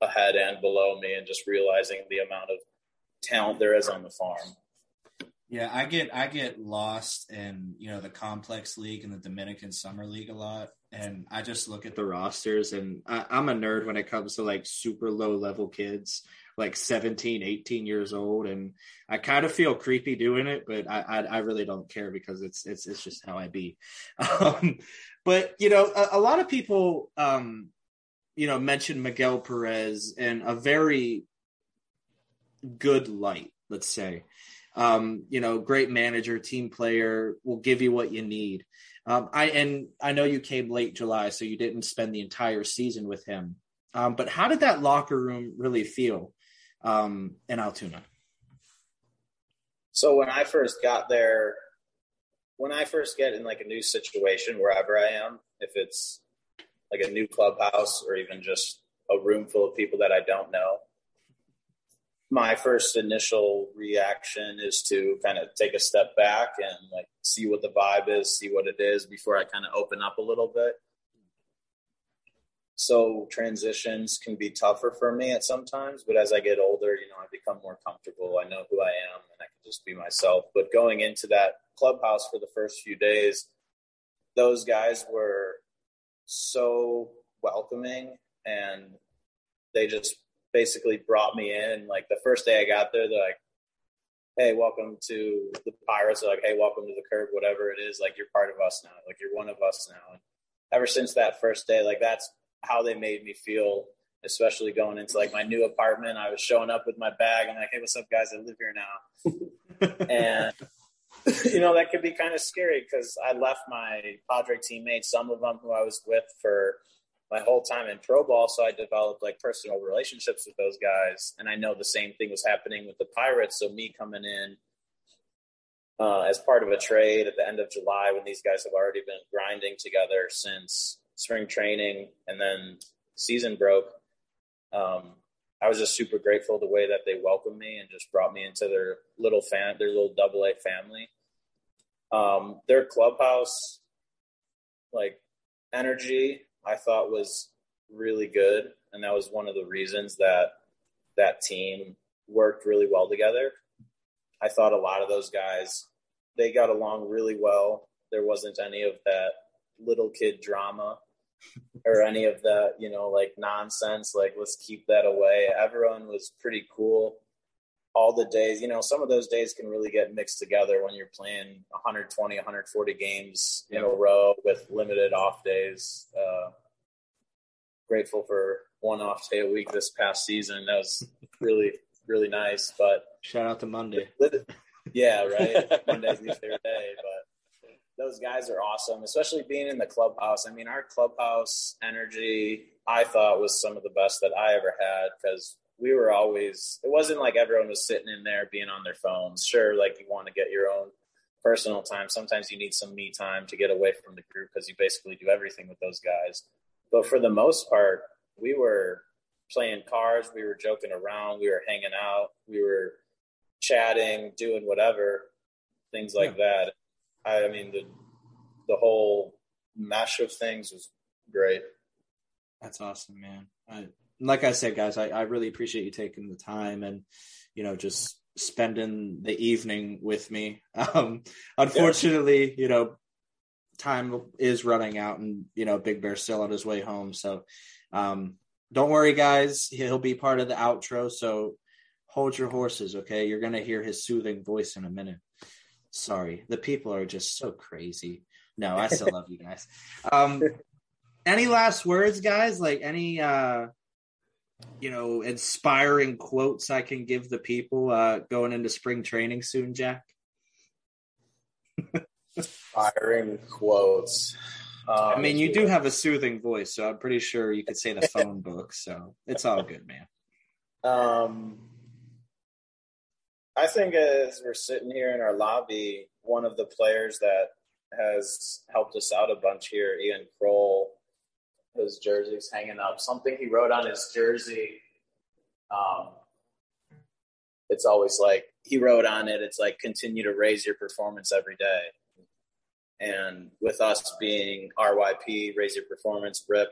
ahead and below me, and just realizing the amount of talent there is on the farm. Yeah, I get I get lost in you know the complex league and the Dominican Summer League a lot, and I just look at the rosters, and I, I'm a nerd when it comes to like super low level kids like 17, 18 years old. And I kind of feel creepy doing it, but I, I, I, really don't care because it's, it's, it's just how I be. Um, but you know, a, a, lot of people, um, you know, mention Miguel Perez in a very good light, let's say. Um, you know, great manager, team player, will give you what you need. Um, I and I know you came late July, so you didn't spend the entire season with him. Um, but how did that locker room really feel? um, in Altoona? So when I first got there, when I first get in like a new situation wherever I am, if it's like a new clubhouse or even just a room full of people that I don't know, my first initial reaction is to kind of take a step back and like see what the vibe is, see what it is before I kind of open up a little bit. So transitions can be tougher for me at sometimes, but as I get older, you know, I become more comfortable. I know who I am and I can just be myself. But going into that clubhouse for the first few days, those guys were so welcoming and they just basically brought me in. Like the first day I got there, they're like, Hey, welcome to the Pirates. They're like, Hey, welcome to the Curve, whatever it is. Like you're part of us now. Like you're one of us now. And ever since that first day, like that's how they made me feel, especially going into like my new apartment. I was showing up with my bag. I'm like, hey, what's up, guys? I live here now. and, you know, that could be kind of scary because I left my Padre teammates, some of them who I was with for my whole time in pro ball. So I developed like personal relationships with those guys. And I know the same thing was happening with the Pirates. So me coming in, uh, as part of a trade at the end of July when these guys have already been grinding together since spring training and then season broke. Um, I was just super grateful the way that they welcomed me and just brought me into their little fan, their little double A family. Um, their clubhouse, like energy, I thought was really good, and that was one of the reasons that that team worked really well together. I thought a lot of those guys they got along really well. There wasn't any of that little kid drama or any of that, you know, like nonsense. Like, let's keep that away. Everyone was pretty cool. All the days, you know, some of those days can really get mixed together when you're playing 120, 140 games in a row with limited off days. Uh, grateful for one off day a week this past season. That was really, really nice. But shout out to Monday. Yeah, right. Monday's my favorite day, but those guys are awesome, especially being in the clubhouse. I mean, our clubhouse energy, I thought was some of the best that I ever had because we were always, it wasn't like everyone was sitting in there being on their phones. Sure, like you want to get your own personal time. Sometimes you need some me time to get away from the group because you basically do everything with those guys. But for the most part, we were playing cards, we were joking around, we were hanging out, we were chatting, doing whatever, things like yeah. that. I, I mean, the the whole mesh of things was great. That's awesome, man. I, like I said, guys, I, I really appreciate you taking the time and you know just spending the evening with me. Um, unfortunately, yeah. you know, time is running out, and you know, Big Bear's still on his way home. So, um, don't worry, guys. He'll be part of the outro. So, hold your horses, okay? You're gonna hear his soothing voice in a minute. Sorry, the people are just so crazy. No, I still love you guys. Um, any last words, guys? Like any uh you know, inspiring quotes I can give the people uh, going into spring training soon, Jack? Inspiring quotes. Um, I mean, you do have a soothing voice, so I'm pretty sure you could say the phone book. So it's all good, man. Um, I think as we're sitting here in our lobby, one of the players that has helped us out a bunch here, Ian Kroll, his jersey's hanging up. Something he wrote on his jersey. Um, it's always like he wrote on it. It's like continue to raise your performance every day. And with us being RYP, raise your performance, RIP,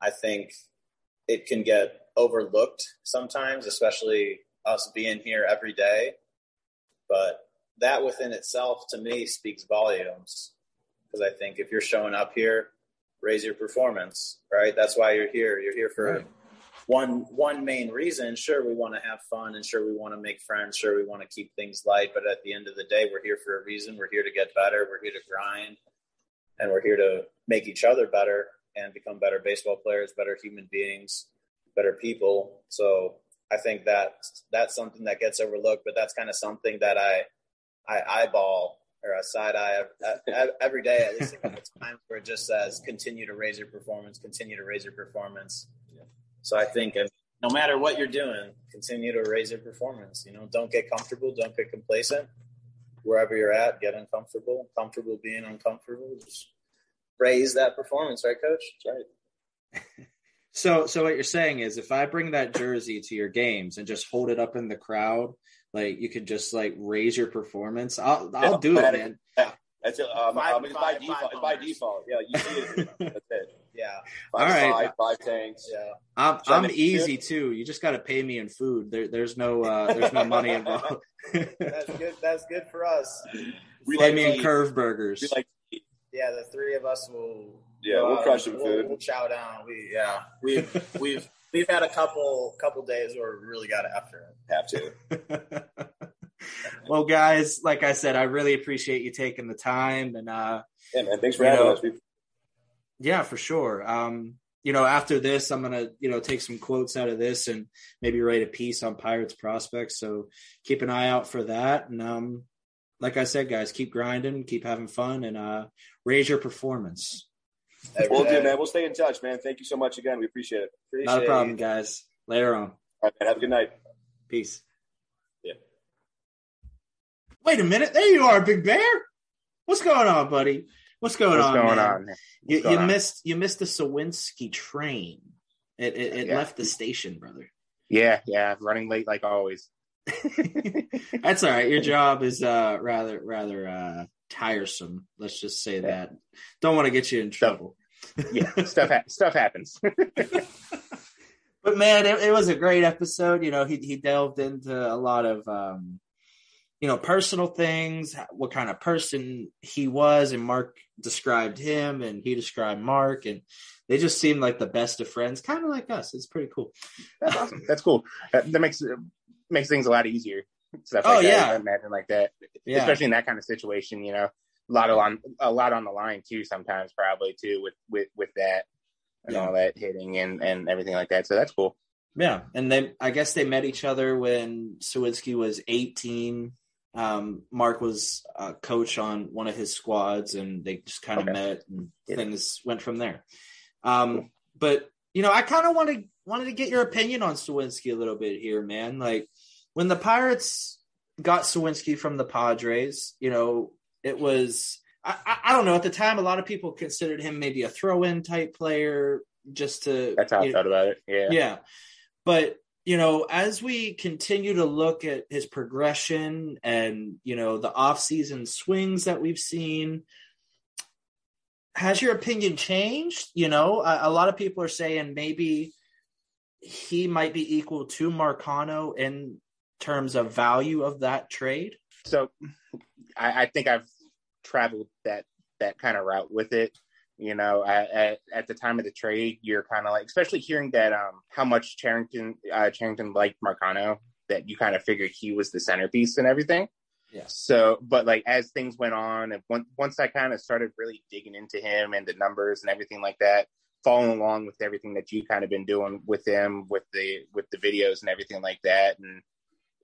I think it can get overlooked sometimes, especially us being here every day. But that within itself, to me, speaks volumes. Because I think if you're showing up here, raise your performance, right? That's why you're here. You're here for right. one one main reason. Sure, we want to have fun, and sure, we want to make friends. Sure, we want to keep things light. But at the end of the day, we're here for a reason. We're here to get better. We're here to grind, and we're here to make each other better and become better baseball players, better human beings, better people. So I think that that's something that gets overlooked, but that's kind of something that I I eyeball or a side eye uh, uh, every day, at least a couple times, where it just says continue to raise your performance, continue to raise your performance. Yeah. So I think no matter what you're doing, continue to raise your performance. You know, don't get comfortable, don't get complacent. Wherever you're at, get uncomfortable, comfortable being uncomfortable. Just raise that performance, right, Coach? That's right. so, so what you're saying is, if I bring that jersey to your games and just hold it up in the crowd like you could just like raise your performance. I'll I'll yeah, do it, man. Yeah, that's it. Um, five, um, it's by five, default. It's by default. Yeah, you see it. That's it. Yeah. Five, All right. Five, five tanks. Yeah. I'm so I'm easy too. You just got to pay me in food. There, there's no uh, there's no money involved. that's good. That's good for us. We pay like me in curve burgers. like yeah, the three of us will. Yeah, we'll crush some we'll, food. We'll chow down. We yeah. We've we've we've had a couple couple days where we really got after it. Have to. well, guys, like I said, I really appreciate you taking the time and uh yeah, man, thanks for having know, us. Yeah, for sure. Um, you know, after this, I'm gonna, you know, take some quotes out of this and maybe write a piece on Pirates prospects. So keep an eye out for that. And um, like I said, guys, keep grinding, keep having fun, and uh, raise your performance. We'll do, man. We'll stay in touch, man. Thank you so much again. We appreciate it. Appreciate Not a problem, you. guys. Later on. All right, man. Have a good night. Peace. Yeah. Wait a minute. There you are, Big Bear. What's going on, buddy? What's going What's on? Going man? on? What's you, going you on? missed you missed the Suwinski train. It it, it yeah. left the station, brother. Yeah, yeah. Running late like always. That's all right. Your job is uh rather rather uh tiresome. Let's just say that. Don't want to get you in trouble. yeah, stuff ha- stuff happens. but man, it, it, was a great episode. You know, he he delved into a lot of um, you know personal things, what kind of person he was, and Marc described him, and he described Marc, and they just seemed like the best of friends, kind of like us. It's pretty cool. That's awesome. That's cool. That, that makes makes things a lot easier. Stuff like oh that, yeah, imagine like that, yeah. especially in that kind of situation. You know, a lot of on a lot on the line too. Sometimes probably too with with with that and yeah. all that hitting and and everything like that. So that's cool. Yeah, and then I guess they met each other when Suwinski was 18. Um, Marc was a coach on one of his squads, and they just kind of okay. met, and yeah. things went from there. Um, but you know, I kind of wanted wanted to get your opinion on Suwinski a little bit here, man. Like when the Pirates got Suwinski from the Padres, you know, it was I, I, don't know at the time a lot of people considered him maybe a throw-in type player just to that's how I thought about it. Yeah, yeah, but you know, as we continue to look at his progression and you know the off-season swings that we've seen, has your opinion changed? You know, a, a, lot of people are saying maybe he might be equal to Marcano in terms of value of that trade. So, I, I think I've traveled that that kind of route with it. You know, at, at the time of the trade, you're kind of like, especially hearing that um how much Charrington uh, Cherington liked Marcano, that you kind of figured he was the centerpiece and everything. Yeah. So, but like as things went on, and once once I kind of started really digging into him and the numbers and everything like that, following along with everything that you kind of been doing with them, with the with the videos and everything like that, and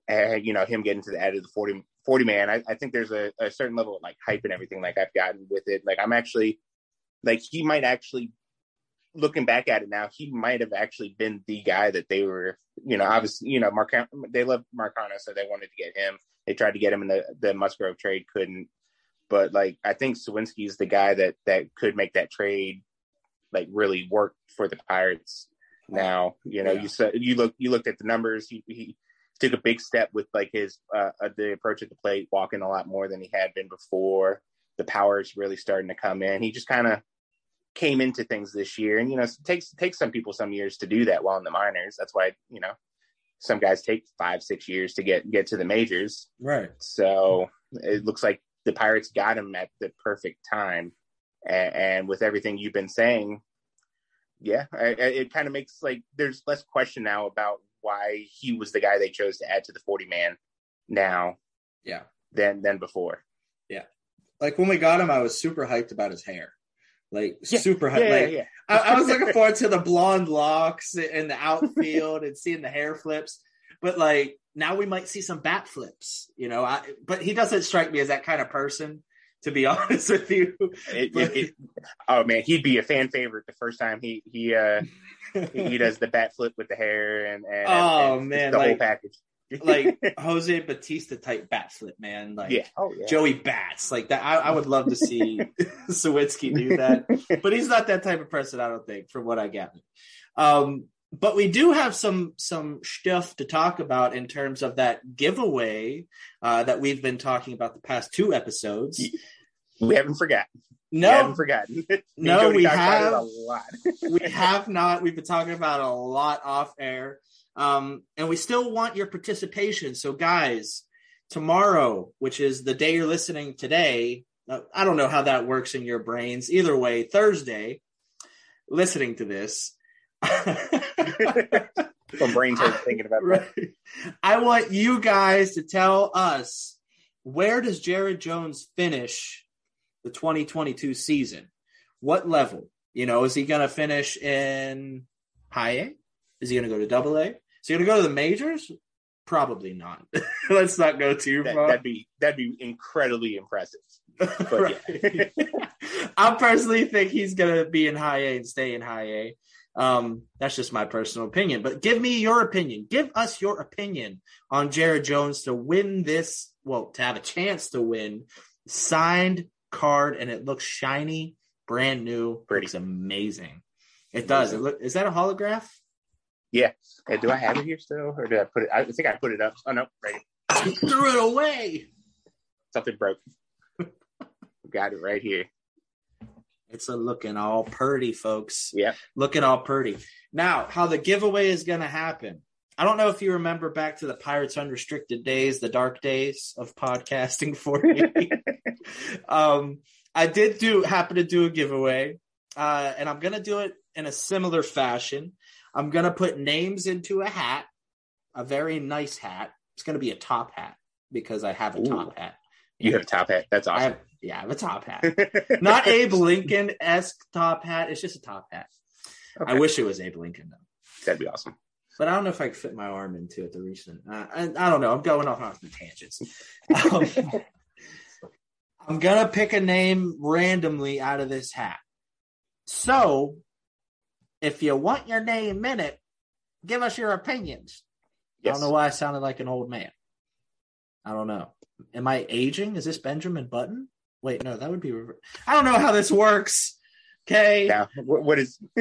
and you know him getting to the end of the 40, 40 man. I, I think there's a, a certain level of like hype and everything like I've gotten with it. Like I'm actually like he might actually looking back at it now, he might have actually been the guy that they were, you know, obviously, you know, Mark, they love Marcano, so they wanted to get him. They tried to get him in the, the Musgrove trade, couldn't. But like, I think Suwinski is the guy that, that could make that trade like really work for the Pirates now. You know, yeah. you said, you look, you looked at the numbers. He, he took a big step with like his, uh, uh, the approach at the plate, walking a lot more than he had been before. The power is really starting to come in. He just kind of, came into things this year. And, you know, it takes, takes some people some years to do that while in the minors. That's why, you know, some guys take five, six years to get, get to the majors. Right. So it looks like the Pirates got him at the perfect time. And, and with everything you've been saying, yeah, I, I, it kind of makes like there's less question now about why he was the guy they chose to add to the 40 man now. Yeah. Than than before. Yeah. Like when we got him, I was super hyped about his hair like yeah, super hyped. Yeah, like, yeah, I, I, was looking forward to the blonde locks in the outfield and seeing the hair flips. But like now we might see some bat flips, you know. I, but he doesn't strike me as that kind of person, to be honest with you. It, but, it, oh man, he'd be a fan favorite the first time he he uh he does the bat flip with the hair and, and oh and man, the like, whole package like Jose Bautista type bat flip, man. Like yeah. Oh, yeah. Joey Bats, like that. I, I would love to see Suwinski do that, but he's not that type of person. I don't think, from what I gather. Um, but we do have some some stuff to talk about in terms of that giveaway uh, that we've been talking about the past two episodes. We haven't forgotten. No, we haven't forgotten. no, we have a lot. we have not. We've been talking about a lot off air. Um, and we still want your participation. So, guys, tomorrow, which is the day you're listening today, uh, I don't know how that works in your brains. Either way, Thursday, listening to this. My brains are thinking about right. I want you guys to tell us where does Jared Jones finish the 2022 season? What level? You know, is he going to finish in high A? Is he going to go to double A? Is you're gonna go to the majors? Probably not. Let's not go too that, far. That'd be that'd be incredibly impressive. But yeah. I personally think he's gonna be in high A and stay in high A. Um, that's just my personal opinion. But give me your opinion. Give us your opinion on Jared Jones to win this. Well, to have a chance to win signed card, and it looks shiny, brand new. Pretty looks amazing. It does. It look. Is that a holograph? Yeah. Uh, hey, do I have it here still, or did I put it? I think I put it up. Oh no, right. Threw it away. Something broke. Got it right here. It's a looking all purty, folks. Yeah, looking all purty. Now, how the giveaway is going to happen? I don't know if you remember back to the Pirates Unrestricted days, the dark days of podcasting for me. um, I did do happen to do a giveaway, uh, and I'm going to do it in a similar fashion. I'm going to put names into a hat, a very nice hat. It's going to be a top hat because I have a Ooh. top hat. You have a top hat. That's awesome. I have, yeah, I have a top hat. Not Abe Lincoln esque top hat. It's just a top hat. Okay. I wish it was Abe Lincoln though. That'd be awesome. But I don't know if I could fit my arm into it. The recent, uh, I, I, don't know. I'm going off on the tangents. Um, I'm gonna pick a name randomly out of this hat. So if you want your name in it, give us your opinions. Yes. I don't know why I sounded like an old man. I don't know. Am I aging? Is this Benjamin Button? Wait, no, that would be. I don't know how this works. Okay. Yeah. what is?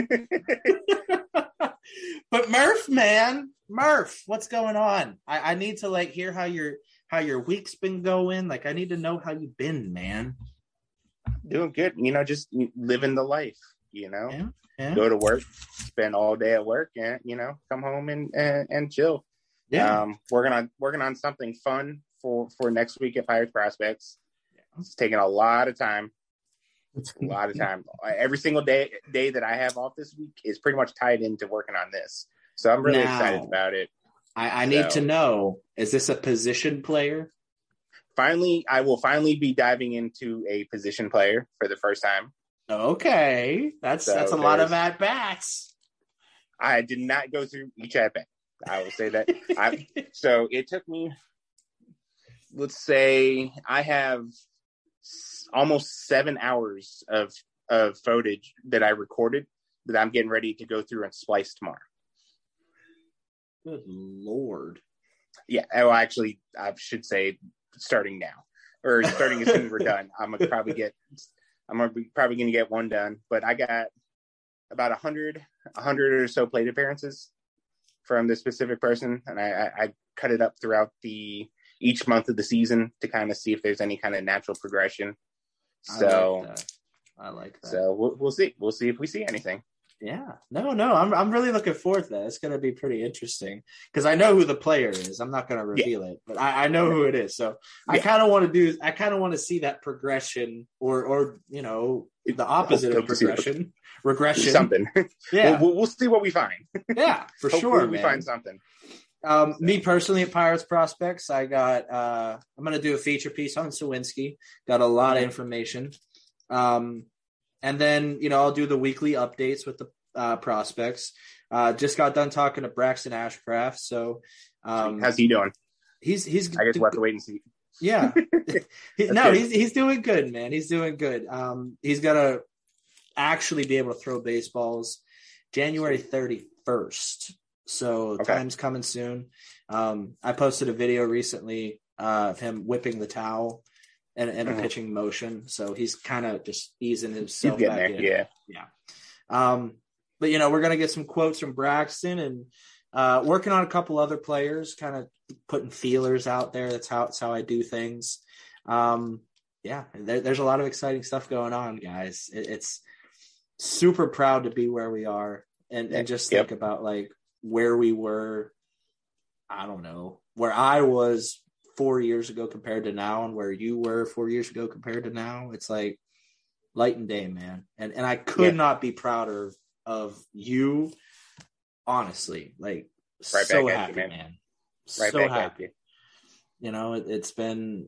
but Murph, man, Murph, what's going on? I, I need to like hear how your how your week's been going. Like, I need to know how you've been, man. Doing good. You know, just living the life. You know. Yeah yeah. go to work, spend all day at work, and you know, come home and and, and chill. Yeah, um, working on working on something fun for for next week at Pirates Prospects. It's taking a lot of time. a lot of time. Every single day day that I have off this week is pretty much tied into working on this. So I'm really now, excited about it. I, I need so, to know: is this a position player? Finally, I will finally be diving into a position player for the first time. Okay, that's so that's a lot of at bats. I did not go through each at bat. I will say that. I, so it took me, let's say, I have almost seven hours of of footage that I recorded that I'm getting ready to go through and splice tomorrow. Good lord. Yeah. Oh, actually, I should say starting now or starting as soon as we're done. I'm gonna probably get. I'm gonna be probably gonna get one done, but I got about a hundred, a hundred or so plate appearances from this specific person, and I, I, I cut it up throughout the each month of the season to kind of see if there's any kind of natural progression. So, I like that. I like that. So we'll, we'll see. We'll see if we see anything. Yeah, no, no, I'm I'm really looking forward to that. It's going to be pretty interesting because I know who the player is. I'm not going to reveal yeah. it, but I, I, know who it is. So yeah. I kind of want to do. I kind of want to see that progression, or or you know the opposite of progression, regression, something. Yeah, we'll, we'll, see what we find. Yeah, for sure. We man. find something. Um, me personally at Pirates Prospects, I got. uh I'm going to do a feature piece on Suwinski. Got a lot of information. Um, and then you know I'll do the weekly updates with the uh, prospects. Uh, just got done talking to Braxton Ashcraft. So um, how's he doing? He's he's. I guess we'll have to wait and see. Yeah, no, he's he's doing good, man. He's doing good. Um, he's gonna actually be able to throw baseballs January thirty first. So okay. time's coming soon. Um, I posted a video recently uh, of him whipping the towel and, and mm-hmm. a pitching motion. So he's kind of just easing himself back there. in. Yeah. Yeah. Um, but you know, we're gonna get some quotes from Braxton and uh, working on a couple other players, kind of putting feelers out there. That's how that's how I do things. Um, yeah, there, there's a lot of exciting stuff going on, guys. It, it's super proud to be where we are, and and just think yep. about like where we were. I don't know where I was four years ago compared to now and where you were four years ago compared to now it's like light and day man and and i could yeah. not be prouder of, of you honestly like right so happy you, man. man. Right so happy you. you know it, it's been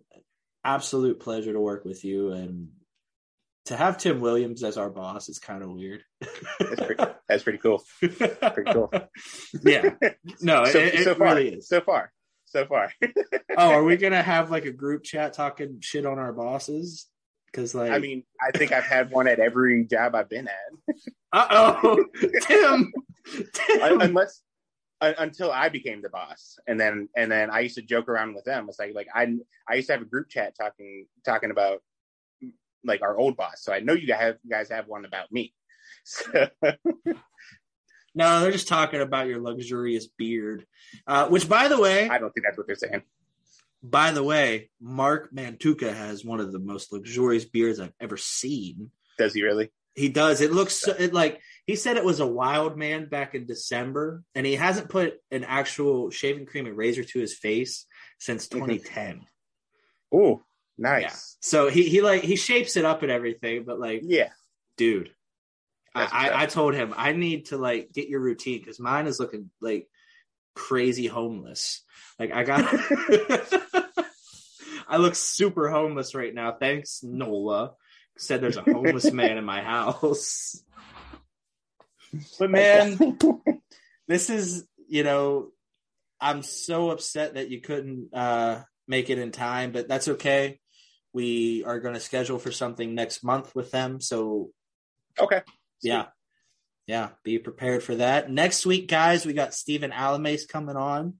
absolute pleasure to work with you and to have Tim Williams as our boss is kind of weird. that's, pretty, that's pretty cool. Pretty cool. yeah. No, so, it, so it far, really is. So far so far. oh, are we gonna have like a group chat talking shit on our bosses? Because like, I mean, I think I've had one at every job I've been at. uh oh, Tim. Tim. Unless uh, until I became the boss, and then and then I used to joke around with them. It's like like I I used to have a group chat talking talking about like our old boss. So I know you guys have, you guys have one about me. So no, they're just talking about your luxurious beard. Uh, which, by the way, I don't think that's what they're saying. By the way, Marc Mantuka has one of the most luxurious beards I've ever seen. Does he really? He does. It looks so, it like he said it was a wild man back in December, and he hasn't put an actual shaving cream and razor to his face since 2010. Mm-hmm. Oh, nice. Yeah. So he he like he shapes it up and everything, but like yeah, dude, I, I, told him I need to like get your routine because mine is looking like crazy homeless. Like I got, I look super homeless right now. Thanks, Nola. Said there's a homeless man in my house. But man, this is you know, I'm so upset that you couldn't uh, make it in time, but that's okay. We are going to schedule for something next month with them, so okay yeah. Yeah. Be prepared for that. Next week, guys, we got Stephen Alemais coming on.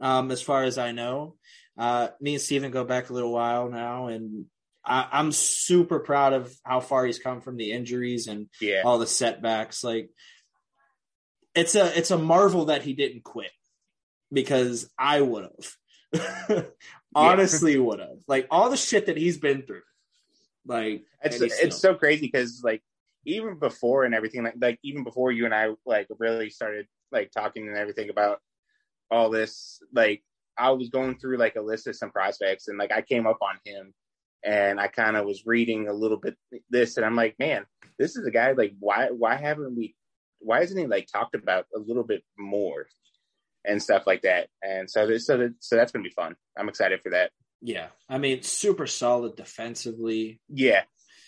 Um, as far as I know. Uh, me and Stephen go back a little while now, and I, am super proud of how far he's come from the injuries and yeah. all the setbacks. Like, it's a it's a marvel that he didn't quit because I would have, honestly, would have. Like all the shit that he's been through. Like, it's it's so crazy because like even before and everything like like even before you and I like really started like talking and everything about all this like I was going through like a list of some prospects and like I came up on him and I kind of was reading a little bit this and I'm like man this is a guy like why why haven't we why isn't he like talked about a little bit more and stuff like that? And so so so that's gonna be fun. I'm excited for that. Yeah. I mean super solid defensively. Yeah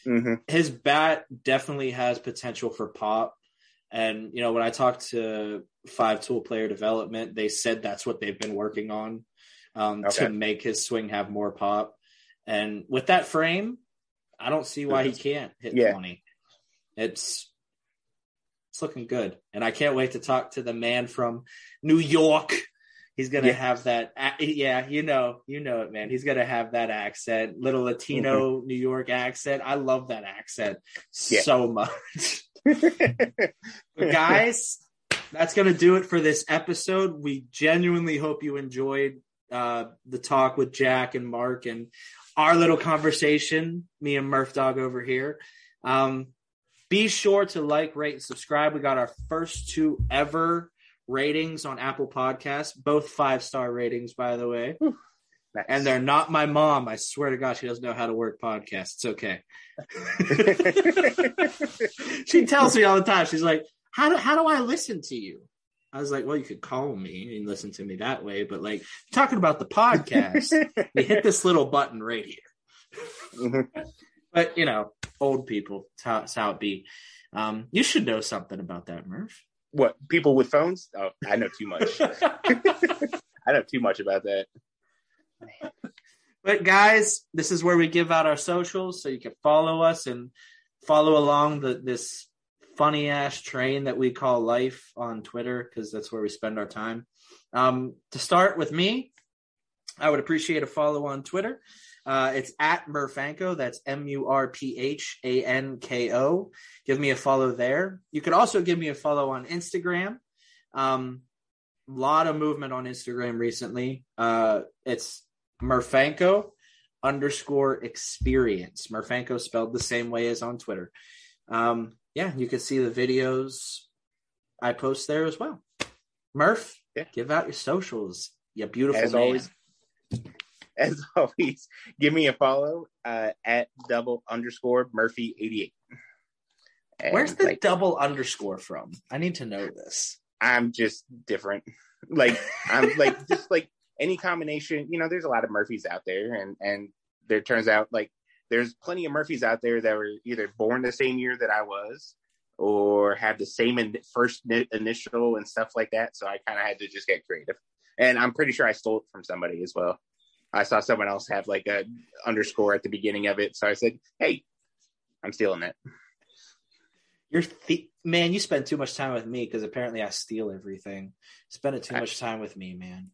mm-hmm. his bat definitely has potential for pop. And you know, when I talked to Five Tool Player Development, they said that's what they've been working on um, okay. to make his swing have more pop. And with that frame, I don't see why he can't hit yeah. 20. It's it's looking good. And I can't wait to talk to the man from New York. He's gonna yeah. have that. Yeah, you know, you know it, man. He's gonna have that accent, little Latino mm-hmm. New York accent. I love that accent yeah. so much. guys, that's gonna do it for this episode. We genuinely hope you enjoyed uh, the talk with Jack and Marc and our little conversation, me and Murph Dog over here. Um, be sure to like, rate, and subscribe. We got our first two ever ratings on Apple Podcasts, both five star ratings, by the way. Nice. And they're not my mom. I swear to God, she doesn't know how to work podcasts. It's okay. she tells me all the time. She's like, "How do how do I listen to you?" I was like, "Well, you could call me and listen to me that way." But like talking about the podcast, you hit this little button right here. Mm-hmm. But you know, old people, it's how, it's how it be. Um, you should know something about that, Murph. What people with phones? Oh, I know too much. I know too much about that. But guys, this is where we give out our socials, so you can follow us and follow along the this funny ass train that we call life on Twitter because that's where we spend our time. Um, to start with me, I would appreciate a follow on Twitter. Uh, it's at Murphanko. That's M U R P H A N K O. Give me a follow there. You could also give me a follow on Instagram. Um, lot of movement on Instagram recently. Uh, it's Murphanko underscore experience. Murphanko spelled the same way as on Twitter. Um, yeah, you can see the videos I post there as well. Murph, yeah. give out your socials. You beautiful as man. always. As always, give me a follow uh, at double underscore Murphy eighty eight. Where's the like, double underscore from? I need to know this. I'm just different. Like I'm like just like any combination. You know, there's a lot of Murphys out there, and and there turns out like there's plenty of Murphys out there that were either born the same year that I was or have the same in, first initial and stuff like that. So I kind of had to just get creative. And I'm pretty sure I stole it from somebody as well. I saw someone else have like a underscore at the beginning of it. So I said, hey, I'm stealing it. You're th- man, you spend too much time with me because apparently I steal everything. Spending too much time with me, man.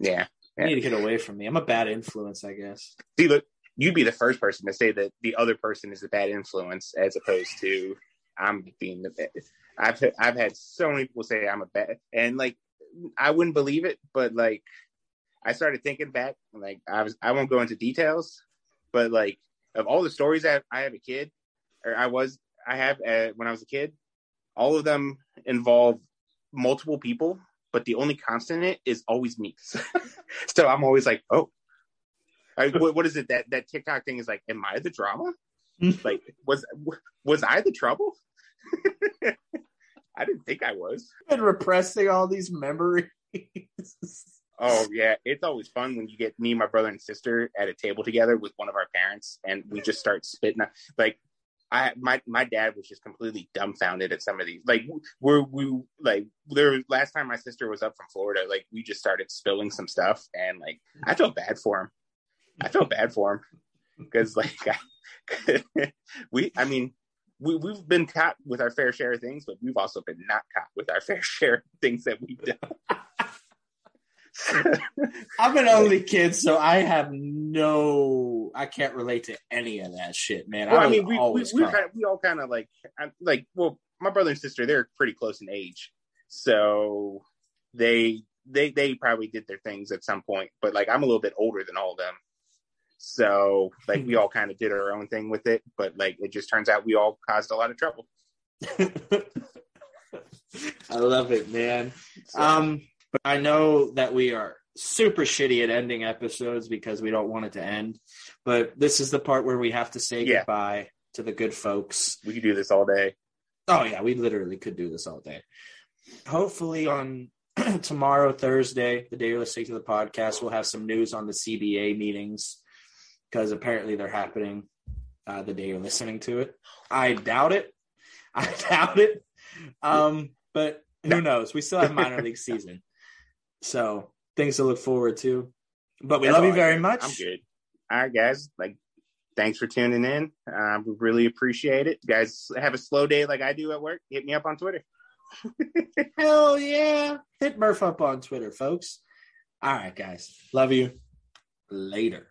Yeah. You need to get away from me. I'm a bad influence, I guess. See, look, you'd be the first person to say that the other person is a bad influence as opposed to I'm being the bad. I've I've had so many people say I'm a bad and like I wouldn't believe it, but like I started thinking back, like I was I won't go into details, but like of all the stories that I have a kid or I was I have uh, when I was a kid, all of them involve multiple people, but the only constant in it is always me. so I'm always like, oh, I, what, what is it that that TikTok thing is like? Am I the drama? like was was I the trouble? I didn't think I was. And repressing all these memories. Oh yeah, it's always fun when you get me, my brother, and sister at a table together with one of our parents, and we just start spitting. Like I my my dad was just completely dumbfounded at some of these. Like we're we like there last time my sister was up from Florida, like we just started spilling some stuff, and like I felt bad for him. I felt bad for him because like I, we, I mean, we we've been caught with our fair share of things, but we've also been not caught with our fair share of things that we've done. I'm an only kid, so I have no, I can't relate to any of that shit, man. Well, I, I mean, we we, we, kind of, we all kind of like, like, well, my brother and sister, they're pretty close in age, so they they they probably did their things at some point, but like I'm a little bit older than all of them, so like we all kind of did our own thing with it, but like it just turns out we all caused a lot of trouble. I love it, man. So. Um, but I know that we are super shitty at ending episodes because we don't want it to end. But this is the part where we have to say yeah. goodbye to the good folks. We could do this all day. Oh yeah, we literally could do this all day. Hopefully on tomorrow, Thursday, the day you're listening to the podcast, we'll have some news on the CBA meetings because apparently they're happening. uh, the day you're listening to it. I doubt it. I doubt it. Um, but who knows? We still have minor league season, so things to look forward to. But we That's love you very much. I'm good. All right, guys. Like, thanks for tuning in. Uh, we really appreciate it. You guys have a slow day like I do at work. Hit me up on Twitter. Hell yeah! Hit Murph up on Twitter, folks. All right, guys. Love you. Later.